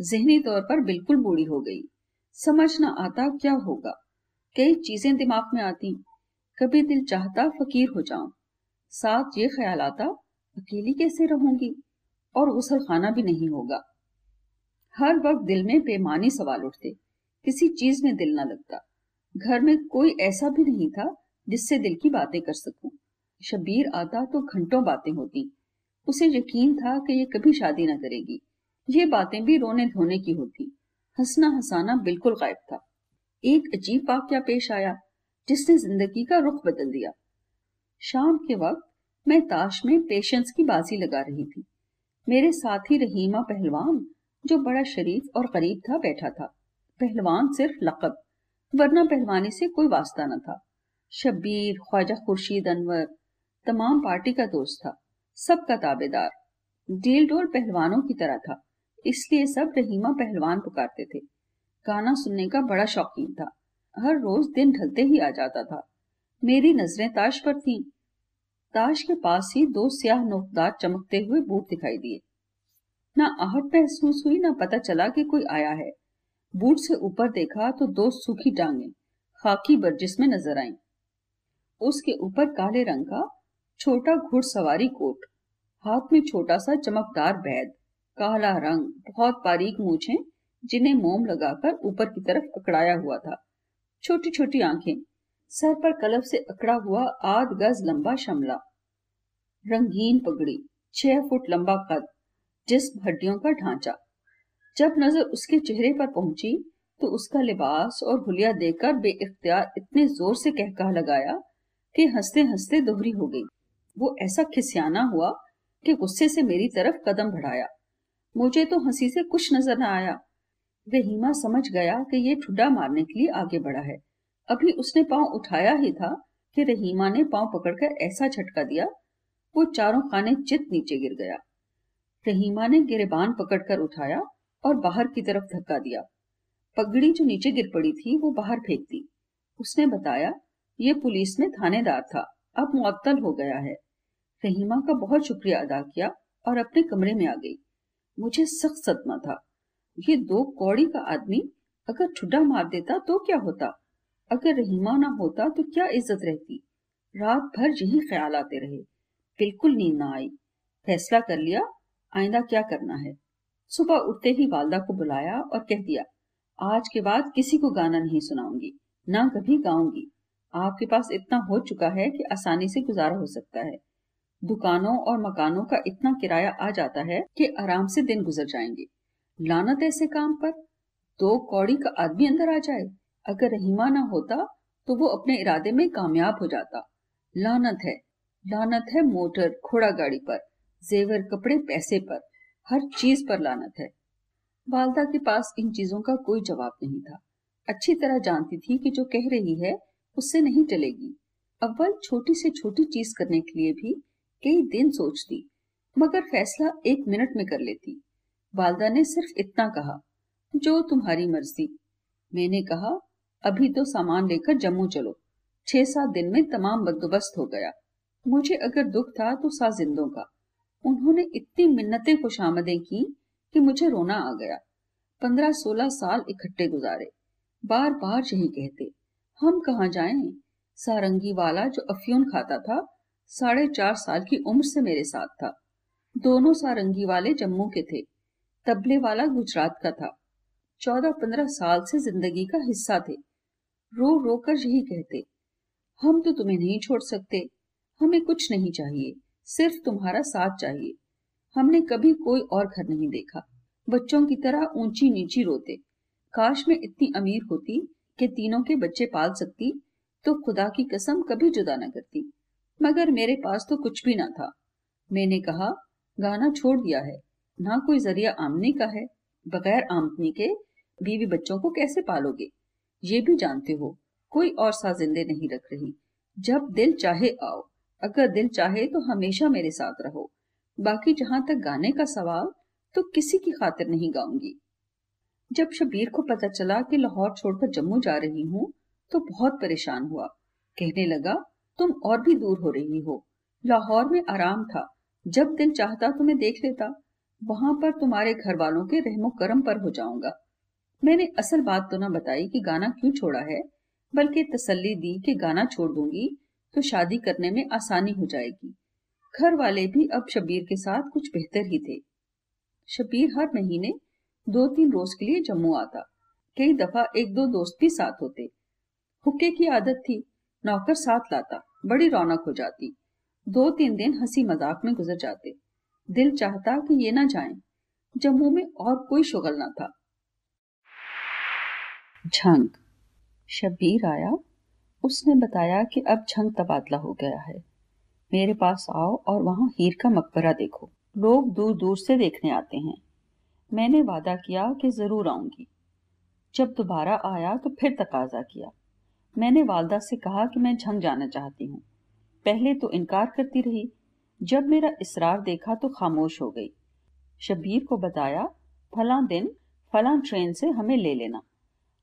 जहनी तौर पर बिल्कुल बूढ़ी हो गई। समझ न आता क्या होगा। कई चीज़ें दिमाग में आती। कभी दिल चाहता फकीर हो जाऊँ। साथ ये ख्याल आता अकेली कैसे रहूँगी? और गुसल खाना भी नहीं होगा। हर वक्त दिल में बेमानी सवाल उठते। किसी चीज़ में दिल न लगता। घर में कोई ऐसा भी नहीं था जिससे दिल की बातें कर सकूँ। शबीर आता तो घंटों बातें होती। उसे यकीन था कि ये कभी शादी न करेगी। ये बातें भी रोने धोने की होती। हंसना हंसाना बिल्कुल गायब था। एक अजीब वाक्य पेश आया, जिसने ज़िंदगी का रुख बदल दिया। शाम के वक्त मैं ताश में पेशेंस की बाजी लगा रही थी। मेरे साथ ही रहीमा पहलवान, जो बड़ा शरीफ और गरीब था, बैठा था। पहलवान सिर्फ़ लकब, वरना पहलवानी से कोई वास्ता न था। शब्बीर, ख्वाजा खुर्शीद अनवर, तमाम पार्टी का दोस्त था, सबका ताबेदार। डील डोल पहलवानों की तरह था, इसलिए सब रहीमा पहलवान पुकारते थे। गाना सुनने का बड़ा शौकीन था, हर रोज दिन ढलते ही आ जाता था। मेरी नज़रें ताश पर थीं। ताश के पास ही दो स्याह नोकदार चमकते हुए बूट दिखाई दिए। ना आहट महसूस हुई, ना पता चला कि कोई आया है। बूट से ऊपर देखा तो दो सूखी टांगे, खाकी बर्जिस में नज़र आई। उसके ऊपर काले रंग का छोटा घुड़सवारी कोट, हाथ में छोटा सा चमकदार बैद काला रंग, बहुत बारीक मूछे, जिन्हें मोम लगाकर ऊपर की तरफ़ अकड़ाया हुआ था। छोटी छोटी आँखें सर पर कलब से अकड़ा हुआ आध गज लंबा शमला। रंगीन पगड़ी, छह फुट लंबा कद, जिस हड्डियों का ढांचा। जब नज़र उसके चेहरे पर पहुँची तो उसका लिबास और हुलिया देखकर बेइख्तियार इतने ज़ोर से कहका लगाया कि हँसते हँसते दोहरी हो गई। वो ऐसा खिसियाना हुआ कि गुस्से से मेरी तरफ़ कदम बढ़ाया। मुझे तो हँसी से कुछ नज़र न आया। रहीमा समझ गया कि ये ठुड्डा मारने के लिए आगे बढ़ा है। अभी उसने पाँव उठाया ही था कि रहीमा ने पाँव पकड़कर ऐसा झटका दिया, वो चारों खाने चित नीचे गिर गया। रहीमा ने गिरेबान पकड़कर उठाया और बाहर की तरफ़ धक्का दिया। पगड़ी जो नीचे गिर पड़ी थी, वो बाहर फेंक दी। उसने बताया, ये पुलिस में थानेदार था, अब मुअत्तल हो गया है। रहीमा का बहुत शुक्रिया अदा किया और अपने कमरे में आ गई। मुझे सख्त सदमा था। ये दो कौड़ी का आदमी अगर ठुड्डा मार देता तो क्या होता? अगर रहीमा ना होता तो क्या इज़्ज़त रहती? रात भर यही ख्याल आते रहे। बिल्कुल नींद ना आई। फैसला कर लिया, आइंदा क्या करना है? सुबह उठते ही वालदा को बुलाया और कह दिया, आज के बाद किसी को गाना नहीं सुनाऊँगी, ना कभी गाऊँगी। आपके पास इतना हो चुका है कि आसानी से गुजारा हो सकता है। दुकानों और मकानों का इतना किराया आ जाता है कि आराम से दिन गुजर जाएँगे। लानत ऐसे काम पर। दो कौड़ी का आदमी अंदर आ जाए। अगर रहीमा ना होता तो वो अपने इरादे में कामयाब हो जाता। लानत है लानत है मोटर घोड़ा गाड़ी पर, जेवर कपड़े पैसे पर, हर चीज़ पर लानत है। वालदा के पास इन चीज़ों का कोई जवाब नहीं था। अच्छी तरह जानती थी कि जो कह रही है, उससे नहीं चलेगी अव्वल छोटी से छोटी चीज़ करने के लिए भी कई दिन सोचती, मगर फैसला एक मिनट में कर लेती। वालदा ने सिर्फ़ इतना कहा, जो तुम्हारी मर्ज़ी। मैंने कहा अभी तो सामान लेकर जम्मू चलो। छह सात दिन में तमाम बंदोबस्त हो गया। मुझे अगर दुख था तो साजिंदों का। उन्होंने इतनी मिन्नतें खुशामदें की कि मुझे रोना आ गया। पंद्रह सोलह साल इकट्ठे गुजारे। बार बार यही कहते, हम कहाँ जाएँ? सारंगी वाला जो अफ्यून खाता था साढ़े चार साल की उम्र से मेरे साथ था। दोनों सारंगी वाले जम्मू के थे। तबले वाला गुजरात का था। चौदह पंद्रह साल से ज़िंदगी का हिस्सा थे। रो रो कर यही कहते, हम तो तुम्हें नहीं छोड़ सकते। हमें कुछ नहीं चाहिए, सिर्फ़ तुम्हारा साथ चाहिए। हमने कभी कोई और घर नहीं देखा। बच्चों की तरह ऊँची नीची रोते। काश में इतनी अमीर होती कि तीनों के बच्चे पाल सकती तो खुदा की कसम कभी जुदा न करती। मगर मेरे पास तो कुछ भी ना था। मैंने कहा, गाना छोड़ दिया है। ना कोई ज़रिया आमने का है। बगैर आमदनी के बीवी बच्चों को कैसे पालोगे? ये भी जानते हो, कोई और सा जिंदे नहीं रख रही। जब दिल चाहे आओ, अगर दिल चाहे तो हमेशा मेरे साथ रहो। बाकी जहाँ तक गाने का सवाल तो किसी की खातिर नहीं गाऊँगी। जब शबीर को पता चला कि लाहौर छोड़कर जम्मू जा रही हूँ तो बहुत परेशान हुआ। कहने लगा, तुम और भी दूर हो रही हो। लाहौर में आराम था। जब दिल चाहता तुम्हें देख लेता। वहाँ पर तुम्हारे घर वालों के रहमो करम पर हो जाऊँगा। मैंने असल बात तो ना बताई कि गाना क्यों छोड़ा है, बल्कि तसल्ली दी कि गाना छोड़ दूँगी तो शादी करने में आसानी हो जाएगी। घर वाले भी अब शबीर के साथ कुछ बेहतर ही थे। शबीर हर महीने दो तीन रोज के लिए जम्मू आता। कई दफ़ा एक दो दोस्त भी साथ होते। हुक्के की आदत थी, नौकर साथ लाता, बड़ी रौनक हो जाती। दो तीन दिन हँसी मज़ाक में गुजर जाते। दिल चाहता कि ये ना जाए। जम्मू में और कोई शुगल ना था। झंग शब्बीर आया। उसने बताया कि अब झंग तबादला हो गया है। मेरे पास आओ और वहाँ हीर का मकबरा देखो। लोग दूर दूर से देखने आते हैं। मैंने वादा किया कि ज़रूर आऊँगी। जब दोबारा आया तो फिर तकाजा किया। मैंने वालदा से कहा कि मैं झंग जाना चाहती हूँ। पहले तो इनकार करती रही। जब मेरा इसरार देखा तो खामोश हो गई। शब्बीर को बताया, फला दिन फला ट्रेन से हमें ले लेना।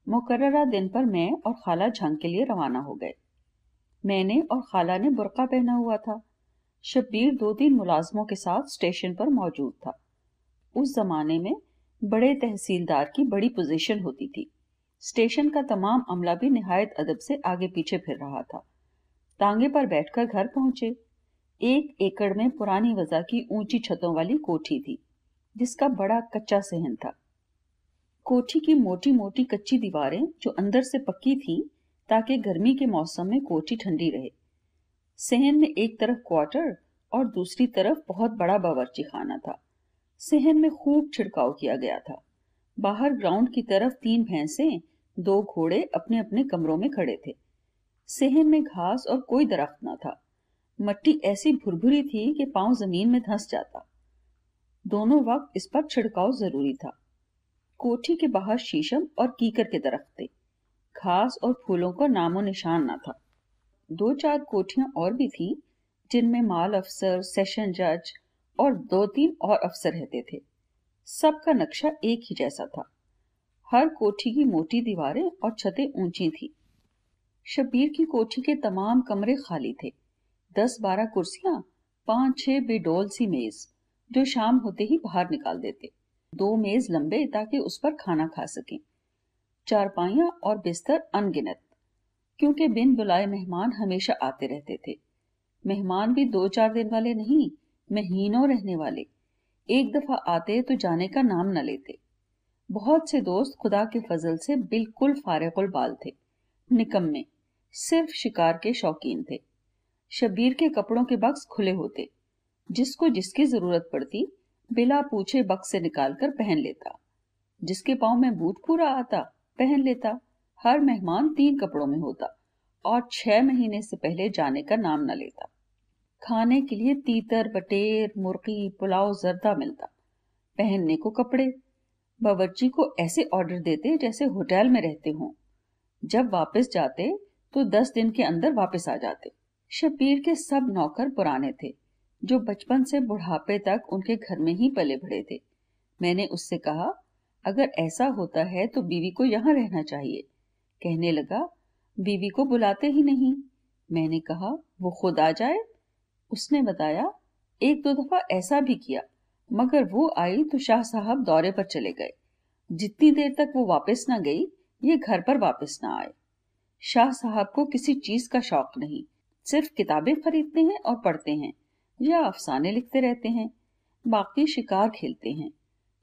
मुकर्रा दिन पर मैं और खाला झंग के लिए रवाना हो गए। मैंने और खाला ने बुरका पहना हुआ था। शब्बीर दो तीन मुलाजमों के साथ स्टेशन पर मौजूद था। उस जमाने में बड़े तहसीलदार की बड़ी पोजीशन होती थी। स्टेशन का तमाम अमला भी नहायत अदब से आगे पीछे फिर रहा था। तांगे पर बैठकर घर पहुँचे। एक एकड़ में पुरानी वजह की ऊँची छतों वाली कोठी थी, जिसका बड़ा कच्चा सहन था। कोठी की मोटी मोटी कच्ची दीवारें जो अंदर से पक्की थी, ताकि गर्मी के मौसम में कोठी ठंडी रहे। सहन में एक तरफ़ क्वार्टर और दूसरी तरफ़ बहुत बड़ा बावर्ची खाना था। सहन में खूब छिड़काव किया गया था। बाहर ग्राउंड की तरफ़ तीन भैंसें, दो घोड़े अपने अपने कमरों में खड़े थे। सहन में घास और कोई दरख्त न था। मट्टी ऐसी भुरभुरी थी कि पाँव ज़मीन में धंस जाता। दोनों वक्त इस पर छिड़काव ज़रूरी था। कोठी के बाहर शीशम और कीकर के दरख्त थे। घास और फूलों का नामो निशान न था। दो चार कोठियाँ और भी थी, जिनमें माल अफसर, सेशन जज और दो तीन और अफसर रहते थे। सबका नक्शा एक ही जैसा था। हर कोठी की मोटी दीवारें और छतें ऊँची थी। शबीर की कोठी के तमाम कमरे खाली थे। दस बारह कुर्सियाँ, पाँच छह बेडोल सी मेज, जो शाम होते ही बाहर निकाल देते। दो मेज लंबे ताकि उस पर खाना खा सकें। चारपाइयाँ और बिस्तर अनगिनत, क्योंकि बिन बुलाए मेहमान हमेशा आते रहते थे। मेहमान भी दो चार दिन वाले नहीं, महीनों रहने वाले। एक दफ़ा आते तो जाने का नाम न लेते। बहुत से दोस्त खुदा के फजल से बिल्कुल फारकुल बाल थे। निकम्मे सिर्फ़ शिकार के शौकीन थे। शबीर के कपड़ों के बक्स खुले होते, जिसको जिसकी ज़रूरत पड़ती बिला पूछे बक्स से निकालकर पहन लेता, जिसके पाँव में बूट पूरा आता, पहन लेता। हर मेहमान तीन कपड़ों में होता और छह महीने से पहले जाने का नाम न लेता। खाने के लिए तीतर बटेर मुर्गी, पुलाव, जर्दा मिलता। पहनने को कपड़े। बावर्ची को ऐसे ऑर्डर देते जैसे होटल में रहते हों। जब वापस जाते तो दस दिन के अंदर वापस आ जाते। शबीर के सब नौकर पुराने थे। जो बचपन से बुढ़ापे तक उनके घर में ही पले बढ़े थे। मैंने उससे कहा, अगर ऐसा होता है तो बीवी को यहाँ रहना चाहिए। कहने लगा, बीवी को बुलाते ही नहीं। मैंने कहा, वो खुद आ जाए? उसने बताया, एक दो दफ़ा ऐसा भी किया, मगर वो आई तो शाह साहब दौरे पर चले गए। जितनी देर तक वो वापस ना गई, ये घर पर वापस ना आए। शाह साहब को किसी चीज़ का शौक नहीं, सिर्फ़ किताबें खरीदते हैं और पढ़ते हैं। या अफसाने लिखते रहते हैं, बाकी शिकार खेलते हैं।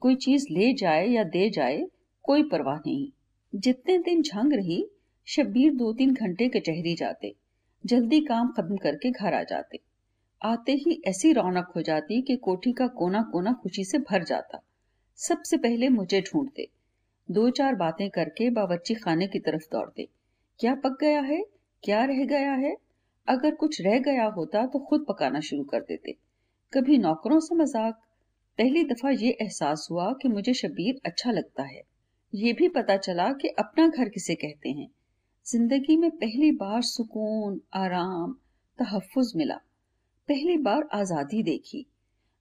कोई चीज़ ले जाए या दे जाए, कोई परवाह नहीं। जितने दिन झंग रही, शब्बीर दो तीन घंटे कचहरी जाते, जल्दी काम खत्म करके घर आ जाते। आते ही ऐसी रौनक हो जाती कि कोठी का कोना कोना खुशी से भर जाता। सबसे पहले मुझे ढूंढते। दो चार बातें करके बावर्ची खाने की तरफ़ दौड़ते। क्या पक गया है? क्या रह गया है? अगर कुछ रह गया होता तो खुद पकाना शुरू कर देते। कभी नौकरों से मज़ाक। पहली दफ़ा ये एहसास हुआ कि मुझे शबीर अच्छा लगता है। ये भी पता चला कि अपना घर किसे कहते हैं। ज़िंदगी में पहली बार सुकून, आराम, तहफ़ुज़ मिला। पहली बार आज़ादी देखी।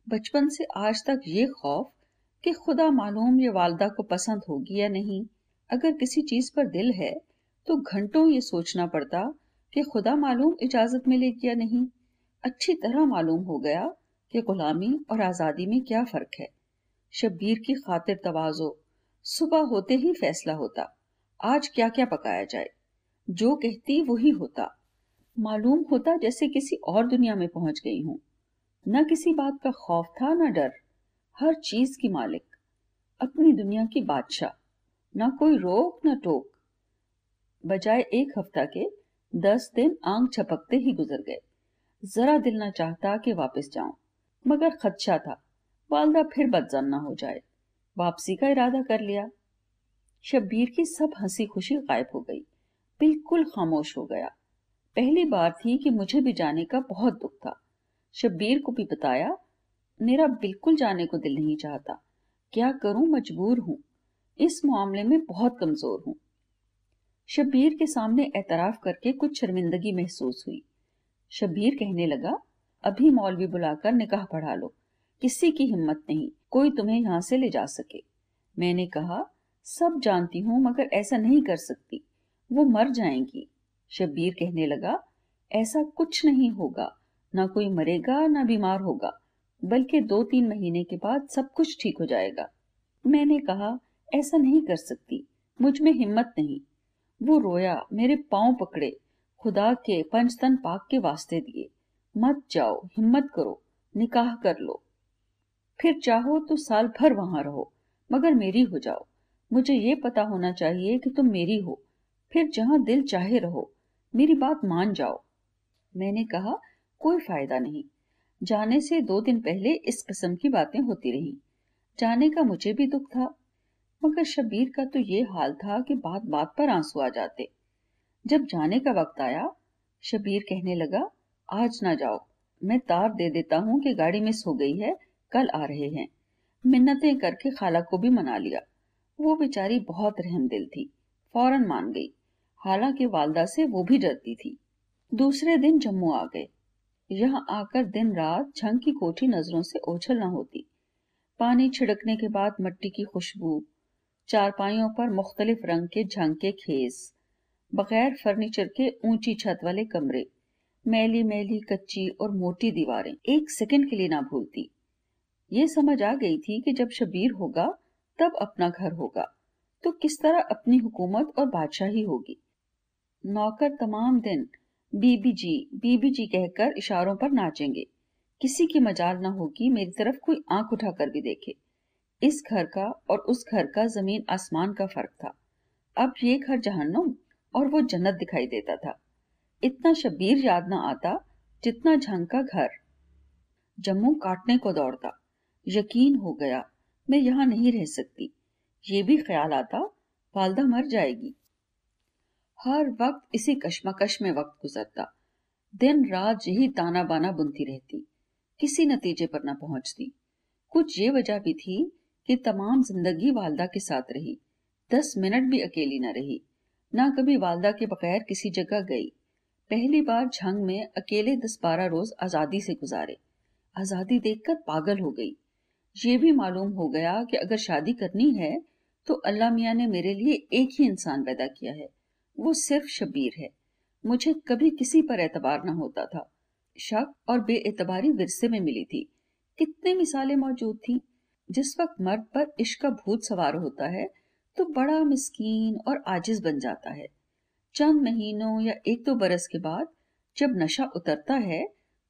बचपन से आज तक ये खौफ कि खुदा मालूम ये वालदा को पसंद होगी या नहीं। अगर किसी चीज़ पर दिल है तो घंटों ये सोचना पड़ता कि खुदा मालूम इजाज़त मिलेगी या नहीं। अच्छी तरह मालूम हो गया कि गुलामी और आज़ादी में क्या फ़र्क है। शब्बीर की खातिर तवाजो। सुबह होते ही फैसला होता। आज क्या क्या पकाया जाए? जो कहती वही होता। मालूम होता जैसे किसी और दुनिया में पहुँच गई हूँ। न किसी बात का खौफ था, न डर। हर चीज़ की मालिक। अपनी दुनिया की बादशाह। न कोई रोक, ना टोक। बजाय एक हफ़्ता के दस दिन आंग छपकते ही गुजर गए। जरा दिल ना चाहता कि वापस जाऊँ, मगर खदशा था। वालदा फिर बदजन न हो जाए। वापसी का इरादा कर लिया। शब्बीर की सब हँसी खुशी गायब हो गई। बिल्कुल खामोश हो गया। पहली बार थी कि मुझे भी जाने का बहुत दुख था। शब्बीर को भी बताया, मेरा बिल्कुल जाने को दिल नहीं चाहता। क्या करूँ, मजबूर हूँ। इस मामले में बहुत कमज़ोर हूँ। शब्बीर के सामने एतराफ करके कुछ शर्मिंदगी महसूस हुई। शब्बीर कहने लगा, अभी मौलवी बुलाकर निकाह पढ़ा लो। किसी की हिम्मत नहीं, कोई तुम्हें यहाँ से ले जा सके मैंने कहा, सब जानती हूँ, मगर ऐसा नहीं कर सकती। वो मर जाएँगी शब्बीर कहने लगा, ऐसा कुछ नहीं होगा। ना कोई मरेगा, ना बीमार होगा। बल्कि दो तीन महीने के बाद सब कुछ ठीक हो जाएगा मैंने कहा, ऐसा नहीं कर सकती। मुझमें हिम्मत नहीं। वो रोया, मेरे पाँव पकड़े, खुदा के पंचतन पाक के वास्ते दिए। मत जाओ, हिम्मत करो, निकाह कर लो। फिर चाहो तो साल भर वहाँ रहो, मगर मेरी हो जाओ। मुझे ये पता होना चाहिए कि तुम मेरी हो। फिर जहाँ दिल चाहे रहो, मेरी बात मान जाओ। मैंने कहा, कोई फ़ायदा नहीं। जाने से दो दिन पहले इस किस्म की बातें होती रही। जाने का मुझे भी दुख था। मगर शबीर का तो ये हाल था कि बात बात पर आँसू आ जाते। जब जाने का वक्त आया, शबीर कहने लगा, आज ना जाओ। मैं तार दे देता हूँ कि गाड़ी मिस हो गई है, कल आ रहे हैं। मिन्नतें करके खाला को भी मना लिया। वो बेचारी बहुत रहम दिल थी, फ़ौरन मान गई। हालाँकि वालदा से वो भी डरती थी। दूसरे दिन जम्मू आ गए। यहाँ आकर दिन रात झंग की कोठी नज़रों से ओझल न होती। पानी छिड़कने के बाद मट्टी की खुशबू चारपाइयों पर मुख्तलिफ़ रंग के झंग के खेस, बगैर फर्नीचर के ऊँची छत वाले कमरे, मैली मैली, कच्ची और मोटी दीवारें। एक सेकंड के लिए ना भूलती। ये समझ आ गई थी कि जब शबीर होगा, तब अपना घर होगा। तो किस तरह अपनी हुकूमत और बादशाही होगी? नौकर तमाम दिन बीबी जी बीबी जी कहकर इशारों पर नाचेंगे। किसी की मजाल ना होगी, मेरी तरफ़ कोई आँख उठाकर भी देखे। इस घर का और उस घर का ज़मीन आसमान का फ़र्क था। अब ये घर जहन्नुम और वो जन्नत दिखाई देता था। इतना शबीर याद ना आता जितना झंग का घर। जम्मू काटने को दौड़ता। यकीन हो गया, मैं यहाँ नहीं रह सकती। ये भी ख्याल आता वालदा मर जाएगी। हर वक्त इसी कश्मकश में वक्त गुजरता। दिन रात यही ताना बाना बुनती रहती। किसी नतीजे पर ना पहुँचती। कुछ ये वजह भी थी कि तमाम ज़िंदगी वालदा के साथ रही। दस मिनट भी अकेली न रही। ना कभी वालदा के बगैर किसी जगह गई। पहली बार झंग में अकेले दस बारह रोज आज़ादी से गुजारे। आज़ादी देखकर पागल हो गई। ये भी मालूम हो गया कि अगर शादी करनी है तो अल्लाह मियाँ ने मेरे लिए एक ही इंसान पैदा किया है। वो सिर्फ़ शबीर है। मुझे कभी किसी पर एतबार न होता था। शक और बेएतबारी विरसे में मिली थी। कितने मिसालें मौजूद थी। जिस वक्त मर्द पर इश्क का भूत सवार होता है तो बड़ा मिस्कीन और आजिज बन जाता है। चंद महीनों या एक दो बरस के बाद जब नशा उतरता है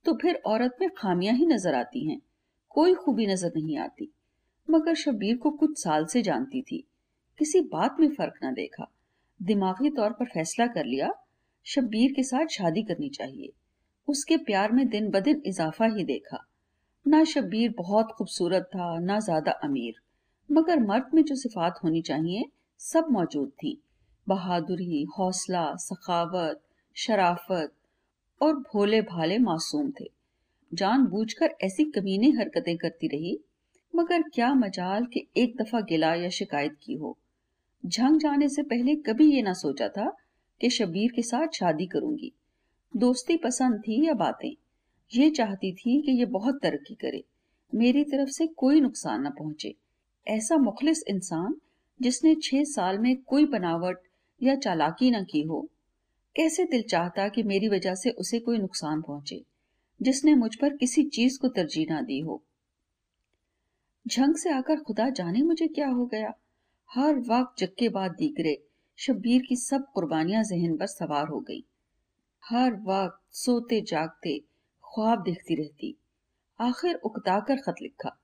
तो फिर औरत में खामियाँ ही नज़र आती हैं। कोई खूबी नज़र नहीं आती। मगर शबीर को कुछ साल से जानती थी। किसी बात में फ़र्क ना देखा। दिमागी तौर पर फैसला कर लिया, शब्बीर के साथ शादी करनी चाहिए। उसके प्यार में दिन ब दिन इजाफा ही देखा। ना शब्बीर बहुत खूबसूरत था, ना ज़्यादा अमीर। मगर मर्द में जो सिफात होनी चाहिए, सब मौजूद थी। बहादुरी, हौसला, सखावत, शराफत और भोले भाले मासूम थे। जानबूझकर ऐसी कमीने हरकतें करती रही, मगर क्या मजाल कि एक दफ़ा गिला या शिकायत की हो। झंग जाने से पहले कभी ये ना सोचा था कि शबीर के साथ शादी करूँगी। दोस्ती पसंद थी या बातें? ये चाहती थी कि ये बहुत तरक्की करे, मेरी तरफ़ से कोई नुकसान न पहुँचे। ऐसा मुखलिस इंसान, जिसने छह साल में कोई बनावट या चालाकी न की हो, कैसे दिल चाहता कि मेरी वजह से उसे कोई नुकसान पहुँचे, जिसने मुझ पर किसी चीज़ को तरजीह ना दी हो? झंग से आकर खुदा जाने मुझे क्या हो गया? हर वक्त बाद दीगरे, शब्बीर की सब कुर्बानियाँ जहन पर सवार हो गई। हर वक्त सोते जागते ख्वाब देखती रहती। आखिर उकता कर खत लिखा।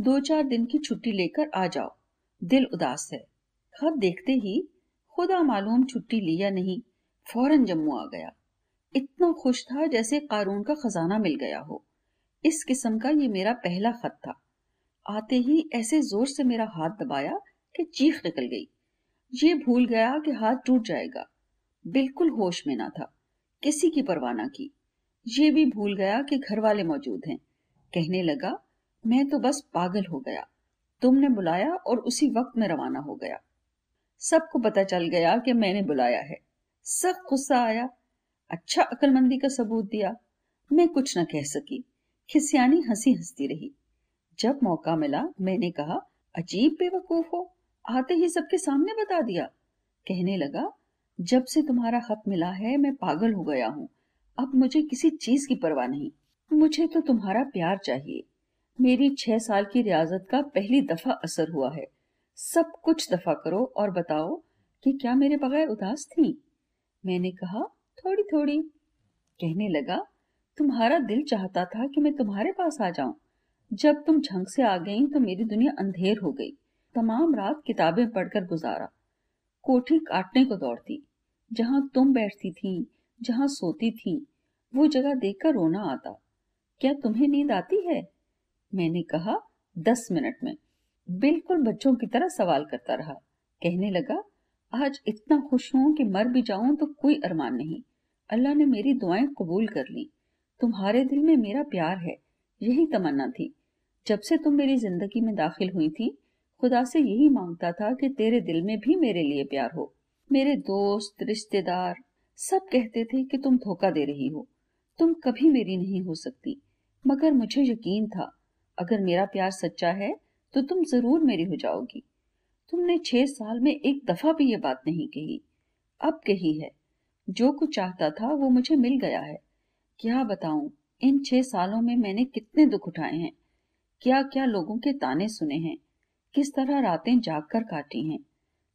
दो चार दिन की छुट्टी लेकर आ जाओ। दिल उदास है। खत देखते ही खुदा मालूम छुट्टी लिया नहीं, फ़ौरन जम्मू आ गया। इतना खुश था जैसे कानून का खजाना मिल गया हो। इस किस्म का ये मेरा पहला खत था। आते ही ऐसे ज़ोर से मेरा हाथ दबाया कि चीख निकल गई। ये भूल गया कि हाथ टूट जाएगा। बिल्कुल होश में ना था। किसी की परवाह ना की। ये भी भूल गया कि घर वाले मौजूद हैं। कहने लगा, मैं तो बस पागल हो गया। तुमने बुलाया और उसी वक्त में रवाना हो गया। सबको पता चल गया कि मैंने बुलाया है। सब गुस्सा आया। अच्छा अक्लमंदी का सबूत दिया। मैं कुछ न कह सकी। खिसियानी हँसी हंसती रही। जब मौका मिला, मैंने कहा, अजीब बेवकूफ़ हो। आते ही सबके सामने बता दिया। कहने लगा, जब से तुम्हारा खत मिला है, मैं पागल हो गया हूँ। अब मुझे किसी चीज़ की परवाह नहीं। मुझे तो तुम्हारा प्यार चाहिए। मेरी छह साल की रियाजत का पहली दफ़ा असर हुआ है। सब कुछ दफ़ा करो और बताओ कि क्या मेरे बगैर उदास थी? मैंने कहा थोड़ी थोड़ी कहने लगा, तुम्हारा दिल चाहता था कि मैं तुम्हारे पास आ जाऊँ। जब तुम झंग से आ गई तो मेरी दुनिया अंधेर हो गई। तमाम रात किताबें पढ़कर गुजारा। कोठी काटने को दौड़ती। जहाँ तुम बैठती थी जहाँ सोती थी, वो जगह देखकर रोना आता। क्या तुम्हें नींद आती है? मैंने कहा, दस मिनट में। बिल्कुल बच्चों की तरह सवाल करता रहा। कहने लगा, आज इतना खुश हूँ कि मर भी जाऊँ तो कोई अरमान नहीं। अल्लाह ने मेरी दुआएँ कबूल कर ली। तुम्हारे दिल में मेरा प्यार है, यही तमन्ना थी। जब से तुम मेरी ज़िंदगी में दाखिल हुई थी, खुदा से यही माँगता था कि तेरे दिल में भी मेरे लिए प्यार हो। मेरे दोस्त, रिश्तेदार सब कहते थे कि तुम धोखा दे रही हो। तुम कभी मेरी नहीं हो सकती। मगर मुझे यकीन था, अगर मेरा प्यार सच्चा है तो तुम ज़रूर मेरी हो जाओगी। तुमने छह साल में एक दफ़ा भी ये बात नहीं कही। अब कही है, जो कुछ चाहता था वो मुझे मिल गया है। क्या बताऊँ, इन छह सालों में मैंने कितने दुख उठाए हैं। क्या क्या लोगों के ताने सुने हैं, किस तरह रातें जाग कर काटी हैं।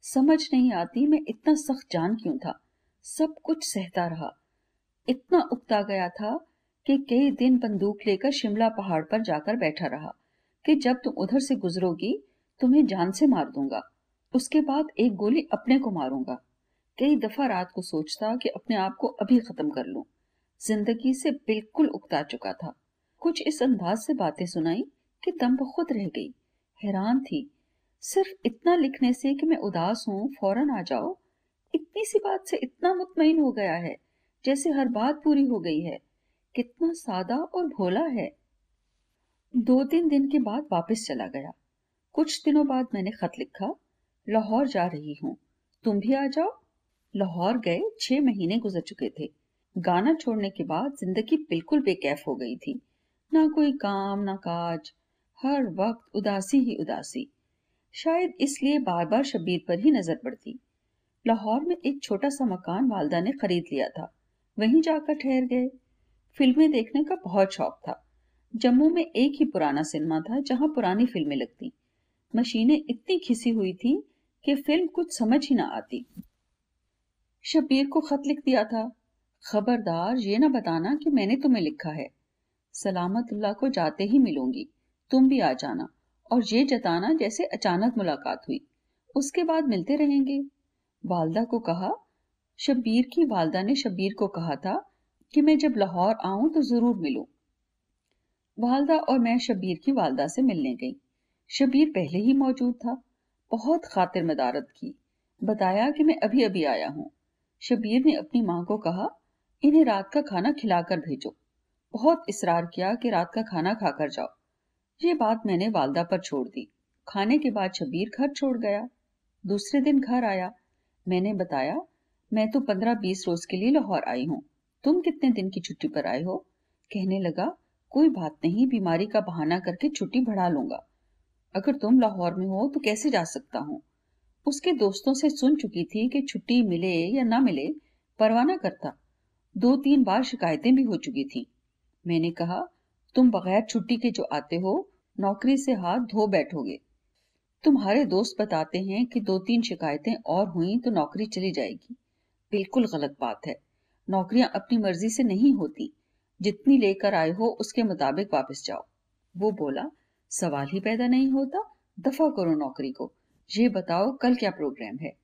समझ नहीं आती मैं इतना सख्त जान क्यों था। सब कुछ सहता रहा। इतना उकता गया था कि कई दिन बंदूक लेकर शिमला पहाड़ पर जाकर बैठा रहा कि जब तुम उधर से गुजरोगी, तुम्हें जान से मार दूँगा। उसके बाद एक गोली अपने को मारूँगा। कई दफ़ा रात को सोचता कि अपने आप को अभी खत्म कर लूँ। ज़िंदगी से बिल्कुल उकता चुका था। कुछ इस अंदाज से बातें सुनाई कि दम खुद रह गई। हैरान थी। सिर्फ़ इतना लिखने से कि मैं उदास हूँ, फ़ौरन आ जाओ इतनी सी बात से इतना मुतमिन हो गया है, जैसे हर बात पूरी हो गई है। कितना सादा और भोला है। दो तीन दिन के बाद वापस चला गया। कुछ दिनों बाद मैंने खत लिखा, लाहौर जा रही हूँ। तुम भी आ जाओ। लाहौर गए, छह महीने गुजर चुके थे। गाना छोड़ने के बाद ज़िंदगी बिल्कुल बेकैफ हो गई थी। ना कोई काम, ना काज। हर वक्त उदासी ही उदासी। शायद इसलिए बार बार शबीर पर ही नज़र पड़ती। लाहौर में एक छोटा सा मकान वालदा ने खरीद लिया था। वहीं जाकर ठहर गए। फ़िल्में देखने का बहुत शौक था। जम्मू में एक ही पुराना सिनेमा था जहाँ पुरानी फ़िल्में लगती। मशीनें इतनी खिसी हुई थी कि फ़िल्म कुछ समझ ही ना आती। शबीर को खत लिख दिया था। खबरदार, ये ना बताना कि मैंने तुम्हें लिखा है। सलामतुल्लाह को जाते ही मिलूँगी। तुम भी आ जाना। और ये जताना जैसे अचानक मुलाकात हुई। उसके बाद मिलते रहेंगे। वालदा को कहा, शब्बीर की वालदा ने शब्बीर को कहा था कि मैं जब लाहौर आऊँ तो ज़रूर मिलूं। वालदा और मैं शब्बीर की वालदा से मिलने गई। शब्बीर पहले ही मौजूद था, बहुत खातिर मदारत की, बताया कि मैं अभी अभी आया हूँ। शब्बीर ने अपनी माँ को कहा, इन्हें रात का खाना खिलाकर भेजो। बहुत इसरार किया कि रात का खाना खाकर जाओ। ये बात मैंने वालदा पर छोड़ दी। खाने के बाद शबीर घर छोड़ गया। दूसरे दिन घर आया। मैंने बताया, मैं तो पंद्रह बीस रोज के लिए लाहौर आई हूँ। तुम कितने दिन की छुट्टी पर आए हो? कहने लगा, कोई बात नहीं, बीमारी का बहाना करके छुट्टी बढ़ा लूँगा। अगर तुम लाहौर में हो तो कैसे जा सकता हूँ? उसके दोस्तों से सुन चुकी थी कि छुट्टी मिले या ना मिले, परवाना करता। दो तीन बार शिकायतें भी हो चुकी थी। मैंने कहा, तुम बगैर छुट्टी के जो आते हो, नौकरी से हाथ धो बैठोगे। तुम्हारे दोस्त बताते हैं कि दो तीन शिकायतें और हुई तो नौकरी चली जाएगी। बिल्कुल गलत बात है। नौकरियाँ अपनी मर्ज़ी से नहीं होती। जितनी लेकर आए हो उसके मुताबिक वापस जाओ। वो बोला, सवाल ही पैदा नहीं होता। दफ़ा करो नौकरी को। ये बताओ कल क्या प्रोग्राम है?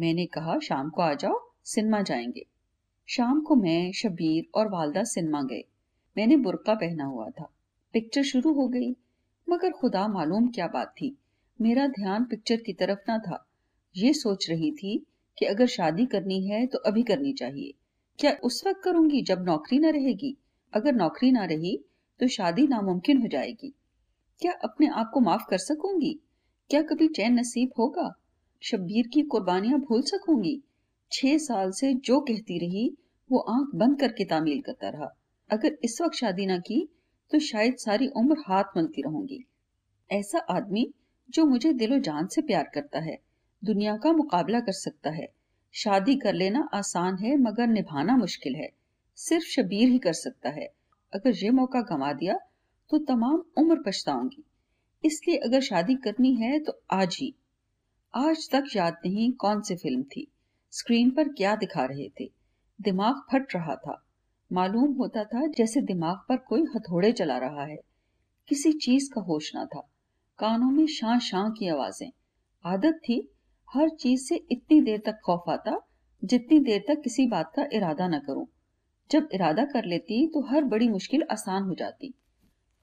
मैंने कहा, शाम को आ जाओ, सिनेमा जाएँगे। शाम को मैं शबीर और वालदा सिनेमा गए। मैंने बुरका पहना हुआ था। पिक्चर शुरू हो गई। मगर खुदा मालूम क्या बात थी। मेरा ध्यान पिक्चर की तरफ़ ना था। ये सोच रही थी कि अगर शादी करनी है तो अभी करनी चाहिए। क्या उस वक्त करूँगी जब नौकरी ना रहेगी? अगर नौकरी ना रही तो शादी नामुमकिन हो जाएगी। क्या अपने आप को माफ़ कर सकूँगी? क्या कभी चैन नसीब होगा? शब्बीर की कुर्बानियाँ भूल सकूँगी? छह साल से जो कहती रही, वो आँख बंद करके तामील करता रहा। अगर इस वक्त शादी ना की तो शायद सारी उम्र हाथ मलती रहूँगी। ऐसा आदमी जो मुझे दिलो जान से प्यार करता है, दुनिया का मुकाबला कर सकता है। शादी कर लेना आसान है, मगर निभाना मुश्किल है। सिर्फ़ शबीर ही कर सकता है। अगर ये मौका गंवा दिया तो तमाम उम्र पछताऊँगी। इसलिए अगर शादी करनी है तो आज ही। आज तक याद नहीं कौन सी फ़िल्म थी। स्क्रीन पर क्या दिखा रहे थे। दिमाग फट रहा था। मालूम होता था जैसे दिमाग पर कोई हथौड़े चला रहा है। किसी चीज़ का होश ना था। कानों में शां शां की आवाज़ें। आदत थी, हर चीज़ से इतनी देर तक खौफ आता, जितनी देर तक किसी बात का इरादा न करूँ। जब इरादा कर लेती तो हर बड़ी मुश्किल आसान हो जाती।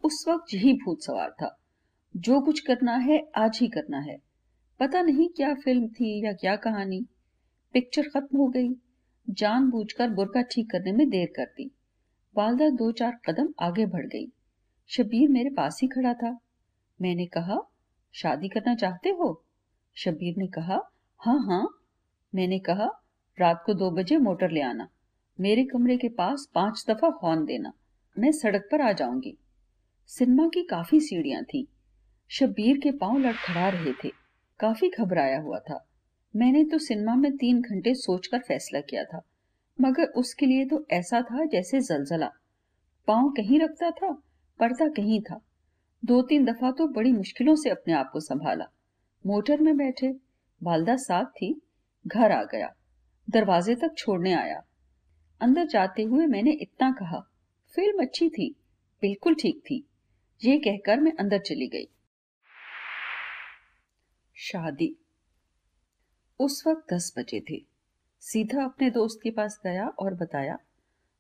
उस वक्त यही भूत सवार था। जो कुछ करना है, आज ही करना है। पता नहीं क्या फ़िल्म थी या क्या कहानी। पिक्चर खत्म हो गई। जानबूझकर बुरका ठीक करने में देर कर दी। वालदा दो चार कदम आगे बढ़ गई। शबीर मेरे पास ही खड़ा था। मैंने कहा, शादी करना चाहते हो? शबीर ने कहा हाँ हाँ। मैंने कहा, रात को दो बजे मोटर ले आना। मेरे कमरे के पास पाँच दफ़ा हॉर्न देना। मैं सड़क पर आ जाऊँगी। सिनेमा की काफ़ी सीढ़ियाँ थी। शबीर के पाँव लड़खड़ा रहे थे। काफ़ी घबराया हुआ था। मैंने तो सिनेमा में तीन घंटे सोचकर फैसला किया था। मगर उसके लिए तो ऐसा था जैसे जलजला। पाँव कहीं रखता था पर्दा कहीं था। दो तीन दफ़ा तो बड़ी मुश्किलों से अपने आप को संभाला। मोटर में बैठे वालदा साथ थी, घर आ गया, दरवाजे तक छोड़ने आया। अंदर जाते हुए मैंने इतना कहा, फ़िल्म अच्छी थी, बिल्कुल ठीक थी। ये कहकर मैं अंदर चली गई। शादी। उस वक्त दस बजे थे। सीधा अपने दोस्त के पास गया और बताया,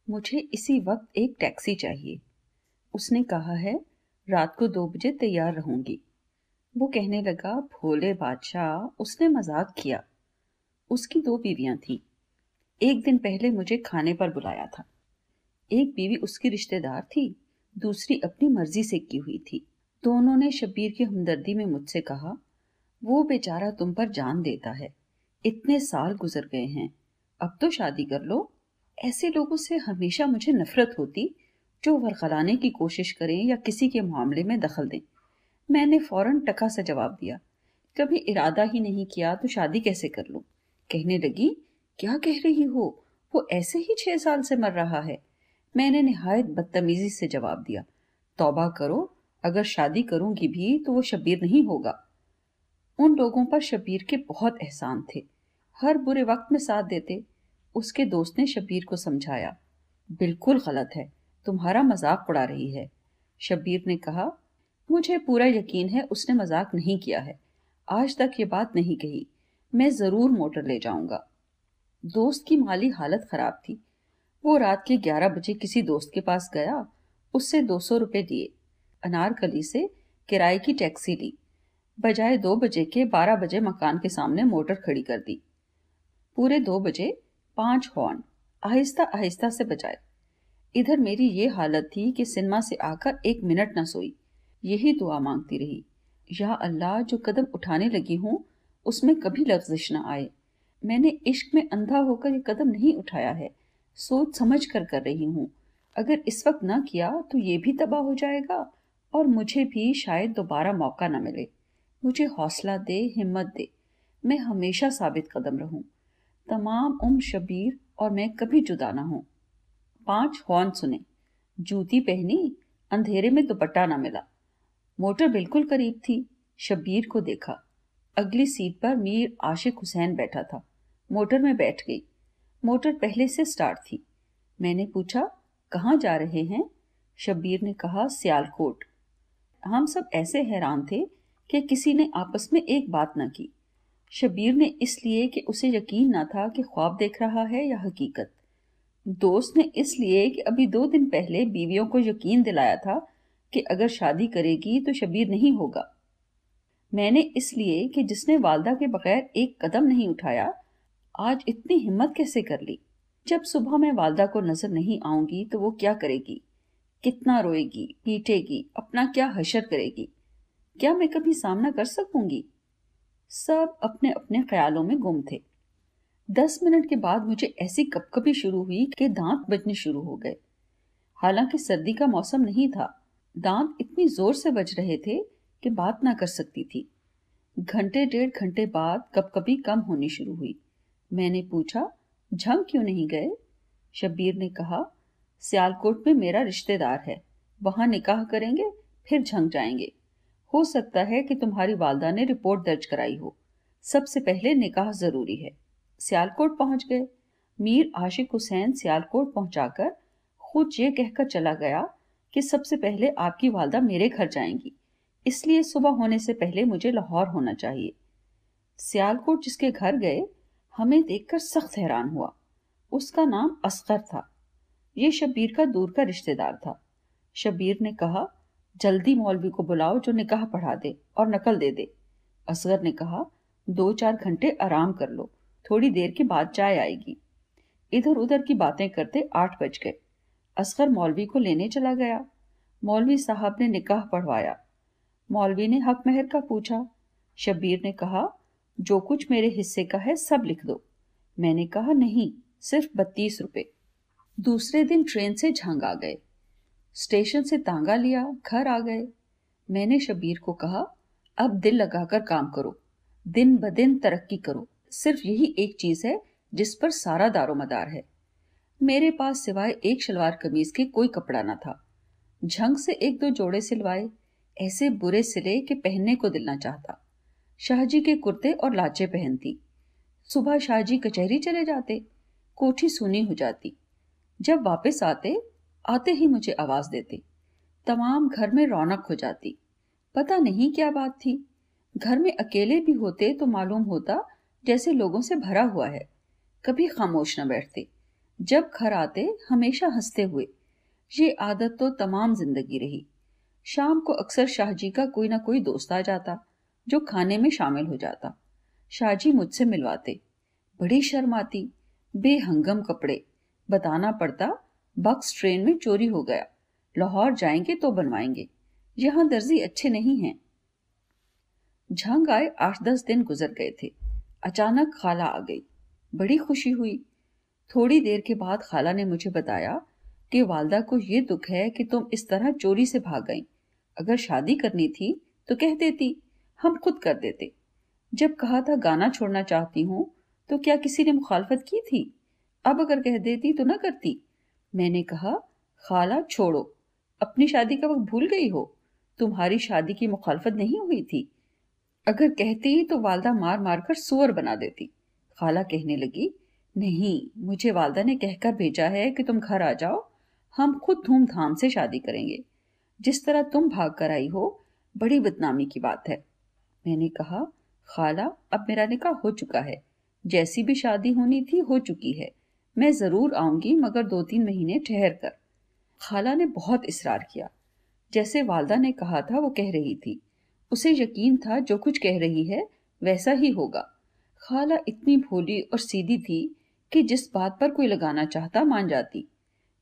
मुझे इसी वक्त एक टैक्सी चाहिए। उसने कहा है रात को दो बजे तैयार रहूँगी। वो कहने लगा, भोले बादशाह, उसने मज़ाक किया। उसकी दो बीवियाँ थी। एक दिन पहले मुझे खाने पर बुलाया था। एक बीवी उसकी रिश्तेदार थी, दूसरी अपनी मर्ज़ी से की हुई थी। दोनों ने शब्बीर की हमदर्दी में मुझसे कहा, वो बेचारा तुम पर जान देता है। इतने साल गुजर गए हैं। अब तो शादी कर लो। ऐसे लोगों से हमेशा मुझे नफरत होती जो वरखलाने की कोशिश करें या किसी के मामले में दखल दें। मैंने फ़ौरन टका से जवाब दिया। कभी इरादा ही नहीं किया तो शादी कैसे कर लूँ? कहने लगी, क्या कह रही हो? वो ऐसे ही छह साल से मर रहा है। मैंने निहायत बदतमीजी से जवाब दिया, तौबा करो, अगर शादी करूँगी भी तो वो शबीर नहीं होगा। उन लोगों पर शबीर के बहुत एहसान थे। हर बुरे वक्त में साथ देते, उसके दोस्त ने शबीर को समझाया, बिल्कुल गलत है। तुम्हारा मज़ाक उड़ा रही है। शब्बीर ने कहा, मुझे पूरा यकीन है उसने मज़ाक नहीं किया है। आज तक ये बात नहीं कही। मैं ज़रूर मोटर ले जाऊँगा। दोस्त की माली हालत ख़राब थी। वो रात के ग्यारह बजे किसी दोस्त के पास गया, उससे दो सौ रुपये दिए। अनारकली से किराए की टैक्सी ली। बजाय दो बजे के बारह बजे मकान के सामने मोटर खड़ी कर दी। पूरे दो बजे पाँच हॉर्न आहिस्ता आहिस्ता से बजाए। इधर मेरी ये हालत थी कि सिनेमा से आकर एक मिनट न सोई। यही दुआ मांगती रही। या अल्लाह, जो कदम उठाने लगी हूँ, उसमें कभी लफ्जिश न आए। मैंने इश्क में अंधा होकर ये कदम नहीं उठाया है। सोच समझ कर कर रही हूँ। अगर इस वक्त ना किया तो ये भी तबाह हो जाएगा, और मुझे भी शायद दोबारा मौका न मिले। मुझे हौसला दे, हिम्मत दे। मैं हमेशा साबित कदम रहूँ। तमाम उम्र शबीर और मैं कभी जुदा ना हूँ। पाँच हॉर्न सुने। जूती पहनी, अंधेरे में दुपट्टा ना मिला। मोटर बिल्कुल करीब थी, शब्बीर को देखा। अगली सीट पर मीर आशिक हुसैन बैठा था। मोटर में बैठ गई। मोटर पहले से स्टार्ट थी। मैंने पूछा, कहाँ जा रहे हैं? शब्बीर ने कहा, सियालकोट। हम सब ऐसे हैरान थे कि किसी ने आपस में एक बात ना की। शब्बीर ने इसलिए कि उसे यकीन ना था कि ख्वाब देख रहा है या हकीकत। दोस्त ने इसलिए कि अभी दो दिन पहले बीवियों को यकीन दिलाया था कि अगर शादी करेगी तो शबीर नहीं होगा। मैंने इसलिए कि जिसने वालदा के बगैर एक कदम नहीं उठाया, आज इतनी हिम्मत कैसे कर ली? जब सुबह मैं वालदा को नज़र नहीं आऊँगी तो वो क्या करेगी? कितना रोएगी, पीटेगी, अपना क्या हशर करेगी? क्या मैं कभी सामना कर सकूँगी? सब अपने अपने ख्यालों में गुम थे। दस मिनट के बाद मुझे ऐसी कपकपी शुरू हुई कि दांत बजने शुरू हो गए। हालाँकि सर्दी का मौसम नहीं था, दांत इतनी ज़ोर से बज रहे थे कि बात ना कर सकती थी। घंटे डेढ़ घंटे बाद कब कभी कम होनी शुरू हुई। मैंने पूछा झंग क्यों नहीं गए? शब्बीर ने कहा, सियालकोट में मेरा रिश्तेदार है। वहाँ निकाह करेंगे, फिर झंग जाएँगे। हो सकता है कि तुम्हारी वालदा ने रिपोर्ट दर्ज कराई हो। सबसे पहले निकाह ज़रूरी है। सियालकोट पहुँच गए। मीर आशिक हुसैन सियालकोट पहुंचाकर खुद ये कहकर चला गया कि सबसे पहले आपकी वालदा मेरे घर जाएँगी, इसलिए सुबह होने से पहले मुझे लाहौर होना चाहिए। सियालकोट जिसके घर गए, हमें देखकर सख्त हैरान हुआ। उसका नाम असगर था। ये शबीर का दूर का रिश्तेदार था। शबीर ने कहा, जल्दी मौलवी को बुलाओ जो निकाह पढ़ा दे और नकल दे दे। असगर ने कहा, दो चार घंटे आराम कर लो। थोड़ी देर के बाद चाय आएगी। इधर उधर की बातें करते आठ बज गए। असगर मौलवी को लेने चला गया। मौलवी साहब ने निकाह पढ़वाया। मौलवी ने हक महर का पूछा। शब्बीर ने कहा, जो कुछ मेरे हिस्से का है सब लिख दो। मैंने कहा, नहीं, सिर्फ़ बत्तीस रुपए। दूसरे दिन ट्रेन से झंग आ गए। स्टेशन से तांगा लिया, घर आ गए। मैंने शबीर को कहा, अब दिल लगाकर काम करो। दिन ब दिन तरक्की करो। सिर्फ़ यही एक चीज़ है जिस पर सारा दारोमदार है। मेरे पास सिवाय एक शलवार कमीज के कोई कपड़ा न था। झंग से एक दो जोड़े सिलवाए, ऐसे बुरे सिले के पहनने को दिल न चाहता। शाहजी के कुर्ते और लाचे पहनती। सुबह शाहजी कचहरी चले जाते, कोठी सुनी हो जाती। जब वापस आते आते ही मुझे आवाज़ देते। तमाम घर में रौनक हो जाती। पता नहीं क्या बात थी। घर में अकेले भी होते तो मालूम होता जैसे लोगों से भरा हुआ है। कभी खामोश न बैठते। जब घर आते, हमेशा हँसते हुए। ये आदत तो तमाम ज़िंदगी रही। शाम को अक्सर शाहजी का कोई ना कोई दोस्त आ जाता, जो खाने में शामिल हो जाता। शाहजी मुझसे मिलवाते। बड़ी शर्म आती। बेहंगम कपड़े। बताना पड़ता, बक्स ट्रेन में चोरी हो गया। लाहौर जाएँगे तो बनवाएँगे। यहाँ दर्जी अच्छे नहीं हैं। झंग आए आठ दस दिन गुजर गए थे। अचानक खाला आ गई। बड़ी खुशी हुई। थोड़ी देर के बाद खाला ने मुझे बताया कि वालदा को ये दुख है कि तुम इस तरह चोरी से भाग गई। अगर शादी करनी थी तो कह देती, हम खुद कर देते। जब कहा था गाना छोड़ना चाहती हूँ तो क्या किसी ने मुखालफत की थी? अब अगर कह देती तो ना करती। मैंने कहा, खाला छोड़ो, अपनी शादी का वक्त भूल गई हो। तुम्हारी शादी की मुखालफत नहीं हुई थी। अगर कहती तो वालदा मार मार कर सुअर बना देती। खाला कहने लगी, नहीं, मुझे वालदा ने कहकर भेजा है कि तुम घर आ जाओ। हम खुद धूमधाम से शादी करेंगे। जिस तरह तुम भाग कर आई हो, बड़ी बदनामी की बात है। मैंने कहा, खाला, अब मेरा निकाह हो चुका है। जैसी भी शादी होनी थी, हो चुकी है। मैं ज़रूर आऊँगी, मगर दो तीन महीने ठहर कर। खाला ने बहुत इसरार किया। जैसे वालदा ने कहा था, वो कह रही थी उसे यकीन था, जो कुछ कह रही है, वैसा ही होगा। खाला इतनी भोली और सीधी थी कि जिस बात पर कोई लगाना चाहता मान जाती।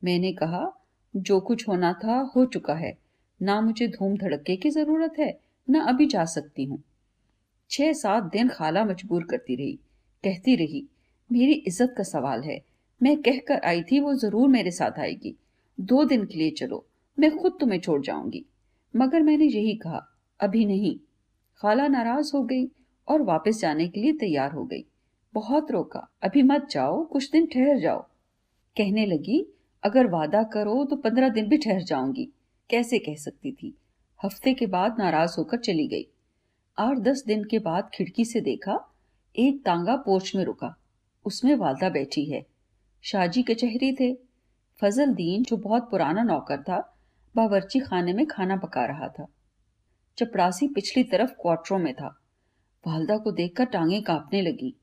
मैंने कहा, जो कुछ होना था, हो चुका है। ना मुझे धूम धड़के की ज़रूरत है, ना अभी जा सकती हूँ। छह सात दिन खाला मजबूर करती रही, कहती रही, मेरी इज़्ज़त का सवाल है। मैं कहकर आई थी, वो ज़रूर मेरे साथ आएगी। दो दिन के लिए चलो, मैं खुद तुम्हें छोड़ जाऊँगी। मगर मैंने यही कहा अभी नहीं। खाला नाराज़ हो गई और वापस जाने के लिए तैयार हो गई। बहुत रोका। अभी मत जाओ, कुछ दिन ठहर जाओ। कहने लगी, अगर वादा करो तो पंद्रह दिन भी ठहर जाऊँगी। कैसे कह सकती थी? हफ़्ते के बाद नाराज़ होकर चली गई। आठ दस दिन के बाद खिड़की से देखा, एक तांगा पोर्च में रुका। उसमें वालदा बैठी है। शाजी कचहरी थे। फजल दीन, जो बहुत पुराना नौकर था, बावर्ची खाने में खाना पका रहा था। चपरासी पिछली तरफ़ क्वार्टरों में था। वालदा को देखकर टांगे कांपने लगी।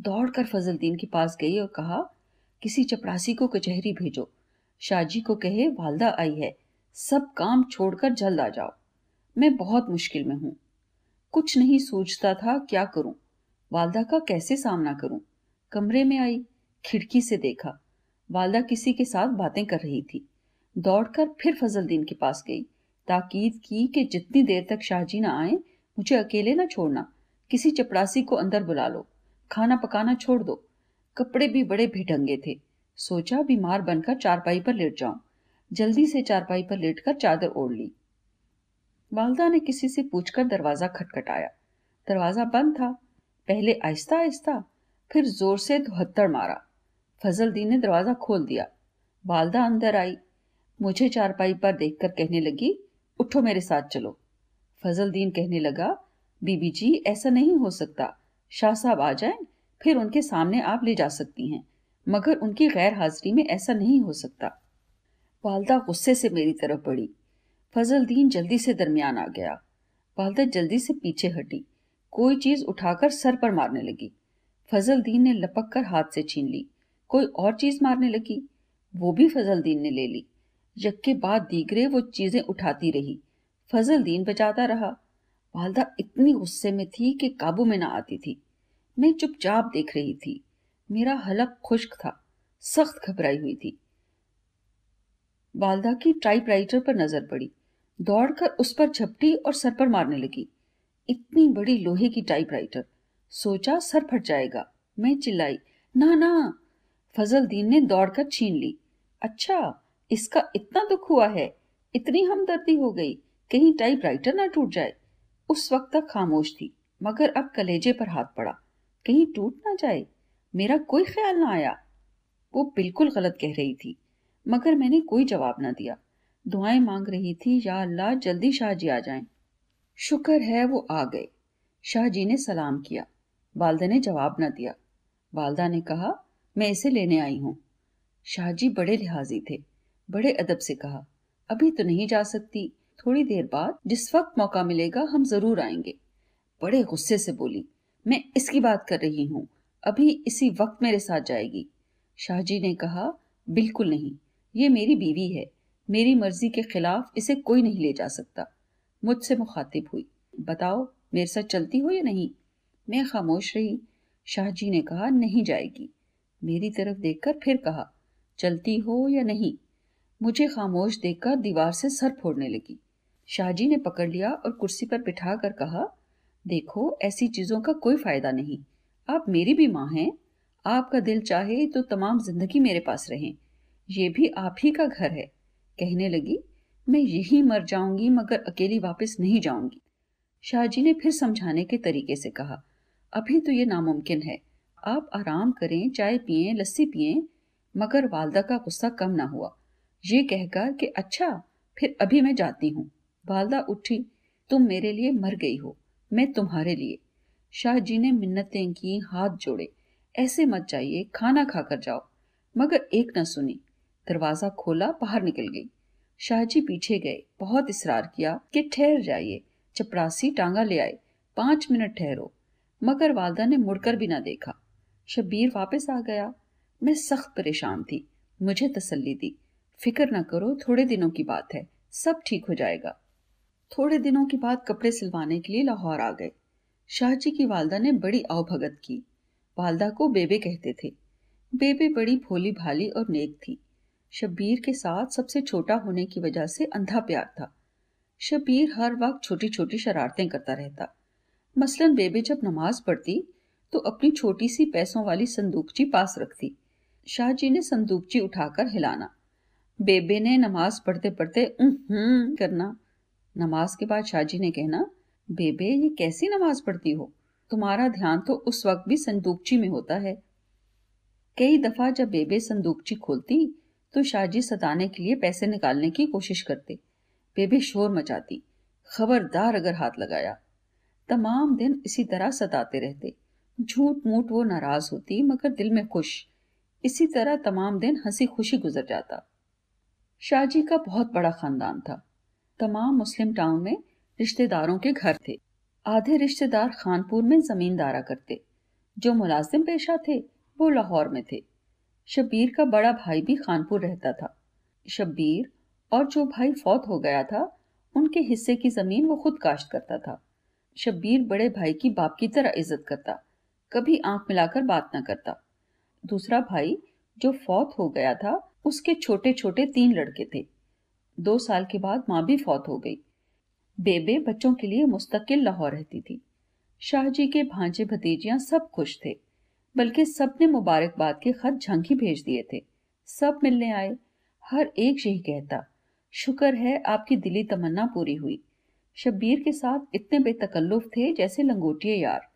दौड़कर फजलदीन के पास गई और कहा, किसी चपरासी को कचहरी भेजो। शाहजी को कहे, वालदा आई है। सब काम छोड़कर जल्द आ जाओ। मैं बहुत मुश्किल में हूँ। कुछ नहीं सोचता था क्या करूँ? वालदा का कैसे सामना करूँ? कमरे में आई, खिड़की से देखा। वालदा किसी के साथ बातें कर रही थी। दौड़कर फिर फजलदीन के पास गई। ताकीद की कि जितनी देर तक शाहजी ना आए, मुझे अकेले ना छोड़ना। किसी चपड़ासी को अंदर बुला लो। खाना पकाना छोड़ दो। कपड़े भी बड़े भिटंगे थे। सोचा बीमार बनकर चारपाई पर लेट जाऊँ। जल्दी से चारपाई पर लेटकर चादर ओढ़ ली। वालदा ने किसी से पूछकर दरवाज़ा खटखटाया। दरवाज़ा बंद था। पहले आहिस्ता आहिस्ता, फिर ज़ोर से धुहत्तड़ मारा। फजल दी ने दरवाज़ा खोल दिया। वालदा अंदर आई। मुझे चारपाई पर देखकर कहने लगी उठो मेरे साथ चलो। फजल दीन कहने लगा, बीबी जी, ऐसा नहीं हो सकता। शाह साहब आ जाएँ, फिर उनके सामने आप ले जा सकती हैं, मगर उनकी गैर हाजिरी में ऐसा नहीं हो सकता। वालदा गुस्से से मेरी तरफ़ बढ़ी। फजल दीन जल्दी से दरमियान आ गया। वालदा जल्दी से पीछे हटी। कोई चीज़ उठाकर सर पर मारने लगी। फजल दीन ने लपक कर हाथ से छीन ली। कोई और चीज़ मारने लगी? वो भी फजल दीन ने ले ली। यक्के बाद दीगरे वो चीज़ें उठाती रही। फजल दीन बचाता रहा। वालदा इतनी गुस्से में थी कि काबू में ना आती थी। मैं चुपचाप देख रही थी। मेरा हलक खुश्क था। सख्त घबराई हुई थी। वालदा की टाइपराइटर पर नज़र पड़ी। दौड़कर उस पर झपटी और सर पर मारने लगी। इतनी बड़ी लोहे की टाइपराइटर। सोचा सर फट जाएगा। मैं चिल्लाई, ना ना। फजल दीन ने दौड़कर छीन ली। अच्छा इसका इतना दुख हुआ है, इतनी हमदर्दी हो गई, कहीं टाइपराइटर ना टूट जाए। उस वक्त तक खामोश थी, मगर अब कलेजे पर हाथ पड़ा। कहीं टूट ना जाए, मेरा कोई ख्याल ना आया। वो बिल्कुल गलत कह रही थी, मगर मैंने कोई जवाब ना दिया। दुआएँ मांग रही थी, या अल्लाह, जल्दी शाहजी आ जाएँ। शुक्र है वो आ गए। शाहजी ने सलाम किया। वालदा ने जवाब ना दिया। वालदा ने कहा, मैं इसे लेने आई हूँ। शाहजी बड़े लिहाजी थे। बड़े अदब से कहा, अभी तो नहीं जा सकती। थोड़ी देर बाद जिस वक्त मौका मिलेगा, हम ज़रूर आएँगे। बड़े गुस्से से बोली, मैं इसकी बात कर रही हूँ। अभी इसी वक्त मेरे साथ जाएगी। शाहजी ने कहा, बिल्कुल नहीं। ये मेरी बीवी है। मेरी मर्ज़ी के खिलाफ इसे कोई नहीं ले जा सकता। मुझसे मुखातिब हुई। बताओ, मेरे साथ चलती हो या नहीं? मैं खामोश रही। शाहजी ने कहा, नहीं जाएगी। मेरी तरफ़ देखकर फिर कहा, चलती हो या नहीं? मुझे खामोश देखकर दीवार से सर फोड़ने लगी। शाहजी ने पकड़ लिया और कुर्सी पर बिठा कर कहा, देखो, ऐसी चीज़ों का कोई फ़ायदा नहीं। आप मेरी भी माँ हैं। आपका दिल चाहे तो तमाम ज़िंदगी मेरे पास रहें। ये भी आप ही का घर है। कहने लगी, मैं यही मर जाऊँगी, मगर अकेली वापस नहीं जाऊँगी। शाहजी ने फिर समझाने के तरीके से कहा, अभी तो ये नामुमकिन है। आप आराम करें, चाय पिए, लस्सी पिए, मगर वालदा का गुस्सा कम ना हुआ। ये कहकर कि अच्छा फिर अभी मैं जाती हूँ। वालदा उठी, तुम मेरे लिए मर गई हो, मैं तुम्हारे लिए। शाह जी ने मिन्नतें की, हाथ जोड़े, ऐसे मत जाइए, खाना खाकर जाओ। मगर एक न सुनी, दरवाज़ा खोला, बाहर निकल गई। शाहजी पीछे गए, बहुत इसरार किया कि ठहर जाइए, चपरासी टांगा ले आए, पाँच मिनट ठहरो। मगर वालदा ने मुड़कर भी ना देखा। शबीर वापस आ गया। मैं सख्त परेशान थी, मुझे तसल्ली दी। फ़िक्र ना करो, थोड़े दिनों की बात है, सब ठीक हो जाएगा। थोड़े दिनों के बाद कपड़े सिलवाने के लिए लाहौर आ गए। शाहजी की वालदा ने बड़ी अवभगत की। वालदा को बेबे कहते थे। बेबे बड़ी भोली भाली और नेक थी। शब्बीर के साथ सबसे छोटा होने की वजह से अंधा प्यार था। शब्बीर हर वक्त छोटी छोटी शरारतें करता रहता। मसलन बेबे जब नमाज़ पढ़ती तो अपनी छोटी सी पैसों वाली संदूकची पास रखती। शाहजी ने संदूकची उठाकर हिलाना। बेबे ने नमाज़ पढ़ते पढ़ते करना। नमाज़ के बाद शाहजी ने कहना, बेबे, ये कैसी नमाज़ पढ़ती हो? तुम्हारा ध्यान तो उस वक्त भी संदूकची में होता है। कई दफ़ा जब बेबे संदूकची खोलती तो शाहजी सताने के लिए पैसे निकालने की कोशिश करते। बेबे शोर मचाती, खबरदार अगर हाथ लगाया। तमाम दिन इसी तरह सताते रहते। झूठ मूठ वो नाराज़ होती, मगर दिल में खुश। इसी तरह तमाम दिन हँसी खुशी गुजर जाता। शाहजी का बहुत बड़ा खानदान था। तमाम मुस्लिम टाउन में रिश्तेदारों के घर थे। आधे रिश्तेदार खानपुर में जमींदारा करते। जो मुलाजिम पेशा थे, वो लाहौर में थे। शब्बीर का बड़ा भाई भी खानपुर रहता था। शब्बीर और जो भाई फौत हो गया था, उनके हिस्से की ज़मीन वो खुद काश्त करता था। शब्बीर बड़े भाई की बाप की तरह इज़्ज़त करता, कभी आँख मिलाकर बात न करता। दूसरा भाई जो फौत हो गया था उसके छोटे छोटे तीन लड़के थे। दो साल के बाद माँ भी फौत हो गई। बेबे बच्चों के लिए मुस्तकिल लाहौर रहती थी। शाहजी के भांजे भतीजियाँ सब खुश थे, बल्कि सबने मुबारकबाद के खत झंकी भेज दिए थे। सब मिलने आए। हर एक यही कहता, शुक्र है आपकी दिली तमन्ना पूरी हुई। शब्बीर के साथ इतने बेतकल्लुफ थे जैसे लंगोटिए यार।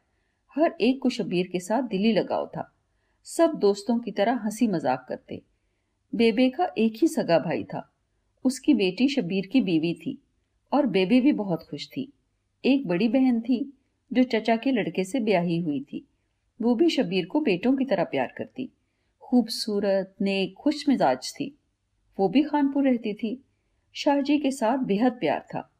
हर एक को शब्बीर के साथ दिली लगाव था। सब दोस्तों की तरह हँसी मज़ाक करते। बेबे का एक ही सगा भाई था। उसकी बेटी शबीर की बीवी थी और बेबे भी बहुत खुश थी। एक बड़ी बहन थी जो चचा के लड़के से ब्याही हुई थी। वो भी शबीर को बेटों की तरह प्यार करती। खूबसूरत, नेक, खुश मिजाज थी। वो भी खानपुर रहती थी। शाहजी के साथ बेहद प्यार था।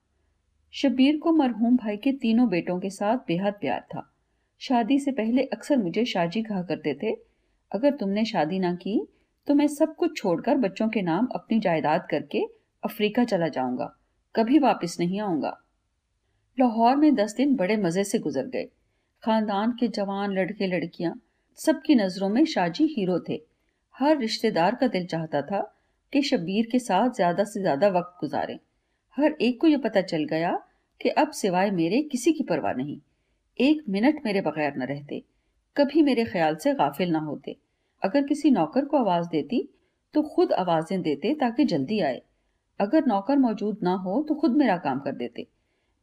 शबीर को मरहूम भाई के तीनों बेटों के साथ बेहद प्यार था। शादी से पहले अक्सर मुझे शाहजी कहा करते थे, अगर तुमने शादी ना की तो मैं सब कुछ छोड़कर बच्चों के नाम अपनी जायदाद करके अफ्रीका चला जाऊँगा। कभी वापस नहीं आऊँगा। लाहौर में दस दिन बड़े मज़े से गुजर गए। खानदान के जवान, लड़के, लड़कियाँ, सबकी नज़रों में शाजी हीरो थे। हर रिश्तेदार का दिल चाहता था कि शब्बीर के साथ ज़्यादा से ज़्यादा वक्त गुजारें। हर एक को यह पता चल गया कि अब सिवाय मेरे किसी की परवाह नहीं। एक मिनट मेरे बगैर न रहते। कभी मेरे ख्याल से गाफिल ना होते। अगर किसी नौकर को आवाज़ देती तो खुद आवाज़ें देते ताकि जल्दी आए। अगर नौकर मौजूद ना हो तो खुद मेरा काम कर देते।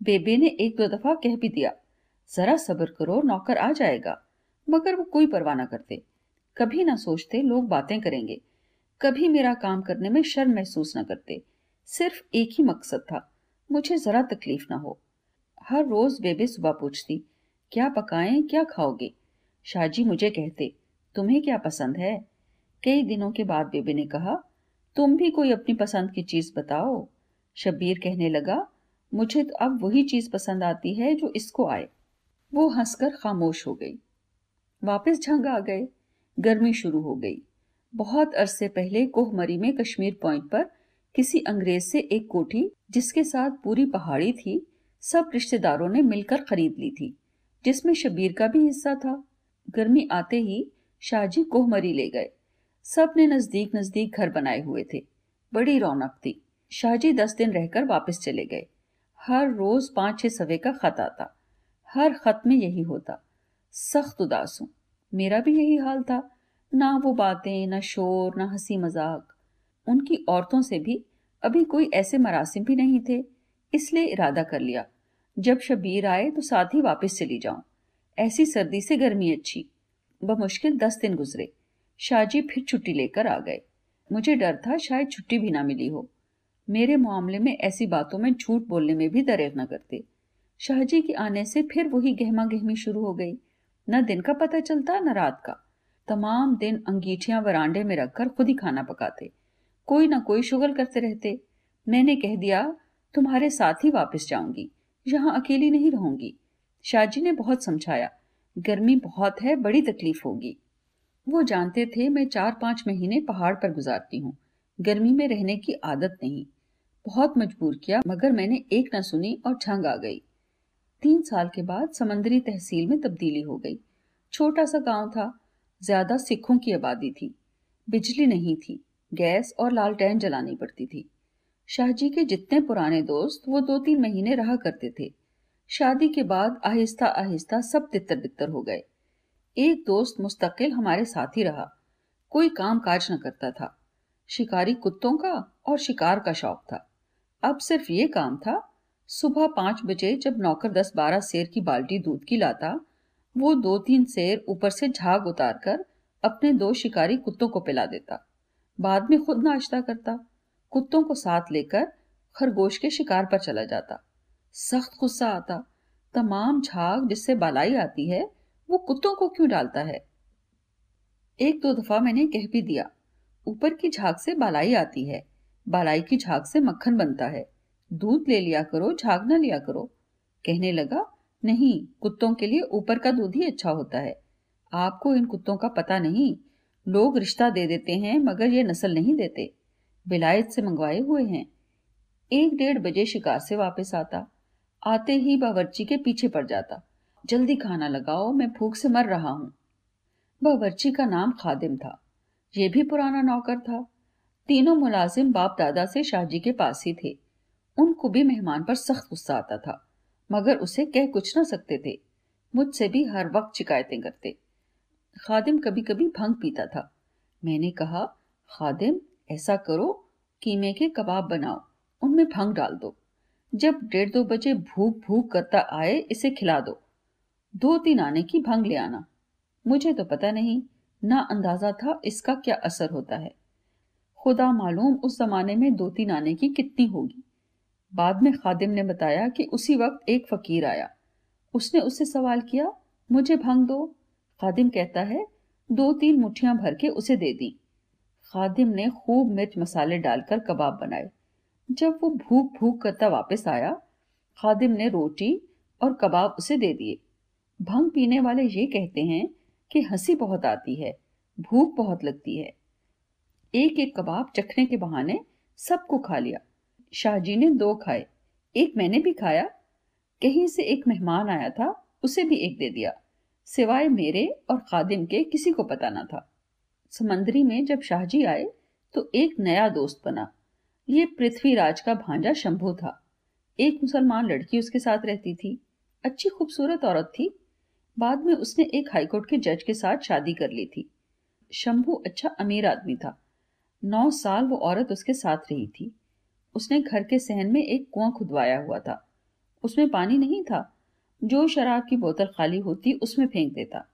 बेबे ने एक दो दफ़ा कह भी दिया, जरा सब्र करो, नौकर आ जाएगा। मगर वो कोई परवाह ना करते। कभी ना सोचते लोग बातें करेंगे। कभी मेरा काम करने में शर्म महसूस न करते। सिर्फ़ एक ही मकसद था, मुझे जरा तकलीफ़ ना हो। हर रोज बेबे सुबह पूछती, क्या पकाएँ, क्या खाओगे? शाहजी मुझे कहते तुम्हें क्या पसंद है? कई दिनों के बाद बेबे ने कहा, तुम भी कोई अपनी पसंद की चीज़ बताओ। शब्बीर कहने लगा, मुझे तो अब वही चीज़ पसंद आती है जो इसको आए। वो हंसकर खामोश हो गई। वापस झंग आ गए। गर्मी शुरू हो गई। बहुत अरसे पहले कोहमरी में कश्मीर पॉइंट पर किसी अंग्रेज़ से एक कोठी, जिसके साथ पूरी पहाड़ी थी, सब रिश्तेदारों ने मिलकर खरीद ली थी, जिसमें शबीर का भी हिस्सा था। गर्मी आते ही शाहजी कोहमरी ले गए। सबने नज़दीक नज़दीक घर बनाए हुए थे। बड़ी रौनक थी। शाहजी दस दिन रहकर वापस चले गए। हर रोज पाँच छह सवे का खत आता। हर खत में यही होता। सख्त उदास हूँ। मेरा भी यही हाल था। ना वो बातें, ना शोर, ना हँसी मज़ाक। उनकी औरतों से भी अभी कोई ऐसे मरासिम भी नहीं थे। इसलिए इरादा कर लिया। जब शबीर आए तो साथ ही वापस चली जाऊँ। ऐसी सर्दी से गर्मी अच्छी। बमुश्किल दस दिन गुजरे। शाहजी फिर छुट्टी लेकर आ गए। मुझे डर था शायद छुट्टी भी ना मिली हो। मेरे मामले में ऐसी बातों में झूठ बोलने में भी दरेर न करते। शाहजी के आने से फिर वही गहमा गहमी शुरू हो गई। न दिन का पता चलता, न रात का। तमाम दिन अंगीठियाँ वरांडे में रखकर खुद ही खाना पकाते। कोई ना कोई शुगल करते रहते। मैंने कह दिया, तुम्हारे साथ ही वापस जाऊँगी। यहाँ अकेली नहीं रहूँगी। शाहजी ने बहुत समझाया। गर्मी बहुत है, बड़ी तकलीफ़ होगी। वो जानते थे, मैं चार पाँच महीने पहाड़ पर गुजारती हूँ। गर्मी में रहने की आदत नहीं। बहुत मजबूर किया, मगर मैंने एक न सुनी और झंग आ गई। तीन साल के बाद समंदरी तहसील में तब्दीली हो गई। छोटा सा गाँव था, ज़्यादा सिखों की आबादी थी। बिजली नहीं थी, गैस और लालटेन जलानी पड़ती थी। शाहजी के जितने पुराने दोस्त, वो दो तीन महीने रहा करते थे। शादी के बाद आहिस्ता आहिस्ता सब तितर बितर हो गए। एक दोस्त मुस्तकिल हमारे साथ ही रहा। कोई काम काज न करता था। शिकारी कुत्तों का और शिकार का शौक था। अब सिर्फ़ ये काम था, सुबह पाँच बजे जब नौकर दस बारह शेर की बाल्टी दूध की लाता, वो दो तीन शेर ऊपर से झाग उतार कर अपने दो शिकारी कुत्तों को पिला देता। बाद में खुद नाश्ता करता। कुत्तों को साथ लेकर खरगोश के शिकार पर चला जाता। सख्त गुस्सा आता। तमाम झाग जिससे बालाई आती है, वो कुत्तों को क्यों डालता है? एक दो दफ़ा मैंने कह भी दिया, ऊपर की झाग से बालाई आती है, बालाई की झाग से मक्खन बनता है, दूध ले लिया करो, झाग ना लिया करो। कहने लगा, नहीं, कुत्तों के लिए ऊपर का दूध ही अच्छा होता है। आपको इन कुत्तों का पता नहीं, लोग रिश्ता दे देते हैं, मगर ये नस्ल नहीं देते। विलायत से मंगवाए हुए हैं। एक डेढ़ बजे शिकार से वापस आता। आते ही बावर्ची के पीछे पड़ जाता। जल्दी खाना लगाओ, मैं भूख से मर रहा हूँ। बावर्ची का नाम खादिम था। ये भी पुराना नौकर था। तीनों मुलाजिम बाप दादा से शाहजी के पास ही थे। उनको भी मेहमान पर सख्त गुस्सा आता था, मगर उसे कह कुछ ना सकते थे। मुझसे भी हर वक्त शिकायतें करते। खादिम कभी कभी भंग पीता था। मैंने कहा, खादिम, ऐसा करो, कीमे के कबाब बनाओ, उनमें भंग डाल दो। जब डेढ़ दो बजे भूख भूख करता आए, इसे खिला दो। दो तीन आने की भंग ले आना। मुझे तो पता नहीं, ना अंदाज़ा था इसका क्या असर होता है। खुदा मालूम उस जमाने में दो तीन आने की कितनी होगी। बाद में खादिम ने बताया कि उसी वक्त एक फकीर आया। उसने उससे सवाल किया, मुझे भंग दो? खादिम कहता है, दो तीन मुठ्ठियाँ भर के उसे दे दी। खादिम ने खूब मिर्च मसाले डालकर कबाब बनाए। जब वो भूख भूख करता वापस आया, खादिम ने रोटी और कबाब उसे दे दिए। भंग पीने वाले ये कहते हैं कि हँसी बहुत आती है, भूख बहुत लगती है। एक एक कबाब चखने के बहाने सबको खा लिया। शाहजी ने दो खाए, एक मैंने भी खाया। कहीं से एक मेहमान आया था, उसे भी एक दे दिया। सिवाय मेरे और खादिम के किसी को पता ना था। समंदरी में जब शाहजी आए तो एक नया दोस्त बना। ये पृथ्वीराज का भांजा शंभू था। एक मुसलमान लड़की उसके साथ रहती थी। अच्छी खूबसूरत औरत थी। बाद में उसने एक हाईकोर्ट के जज के साथ शादी कर ली थी। शंभू अच्छा अमीर आदमी था। नौ साल वो औरत उसके साथ रही थी। उसने घर के सहन में एक कुआँ खुदवाया हुआ था। उसमें पानी नहीं था। जो शराब की बोतल खाली होती उसमें फेंक देता।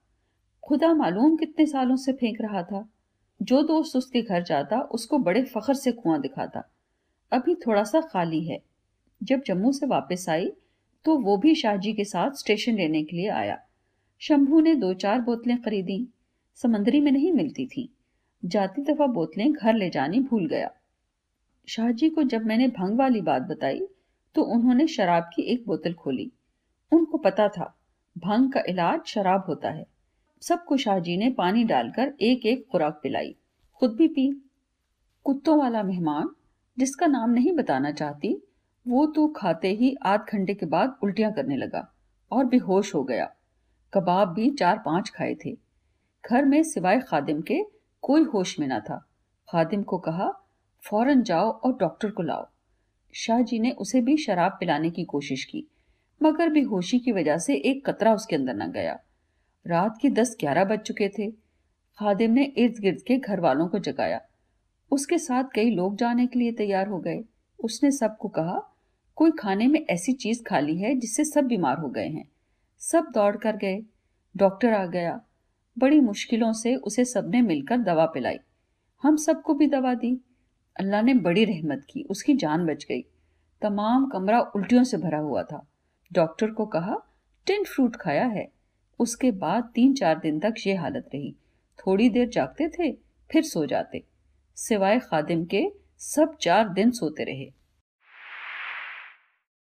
खुदा मालूम कितने सालों से फेंक रहा था। जो दोस्त उसके घर जाता उसको बड़े फखर से कुआँ दिखाता। अभी थोड़ा सा खाली है। जब जम्मू से वापस आई तो वो भी शाहजी के साथ स्टेशन लेने के लिए आया। शंभू ने दो चार बोतलें खरीदी। समंदरी में नहीं मिलती थी। जाती दफ़ा बोतलें घर ले जानी भूल गया। शाहजी को जब मैंने भंग वाली बात बताई तो उन्होंने शराब की एक बोतल खोली। उनको पता था, भंग का इलाज शराब होता है। सबको शाहजी ने पानी डालकर एक एक खुराक पिलाई। खुद भी पी। कुत्तों वाला मेहमान जिसका नाम नहीं बताना चाहती, वो तो खाते ही आध घंटे के बाद उल्टियाँ करने लगा और बेहोश हो गया। कबाब भी चार पाँच खाए थे। घर में सिवाय खादिम के कोई होश में ना था। खादिम को कहा, फ़ौरन जाओ और डॉक्टर को लाओ। शाह जी ने उसे भी शराब पिलाने की कोशिश की, मगर बेहोशी की वजह से एक कतरा उसके अंदर न गया। रात के दस ग्यारह बज चुके थे। खादिम ने इर्द गिर्द के घर वालों को जगाया। उसके साथ कई लोग जाने के लिए तैयार हो गए। उसने सबको कहा, कोई खाने में ऐसी चीज़ खाली है जिससे सब बीमार हो गए हैं। सब दौड़ कर गए। डॉक्टर आ गया। बड़ी मुश्किलों से उसे सबने मिलकर दवा पिलाई। हम सबको भी दवा दी। अल्लाह ने बड़ी रहमत की। उसकी जान बच गई। तमाम कमरा उल्टियों से भरा हुआ था। डॉक्टर को कहा, टिन फ्रूट खाया है? उसके बाद तीन चार दिन तक ये हालत रही। थोड़ी देर जागते थे, फिर सो जाते। सिवाय खादिम के सब चार दिन सोते रहे।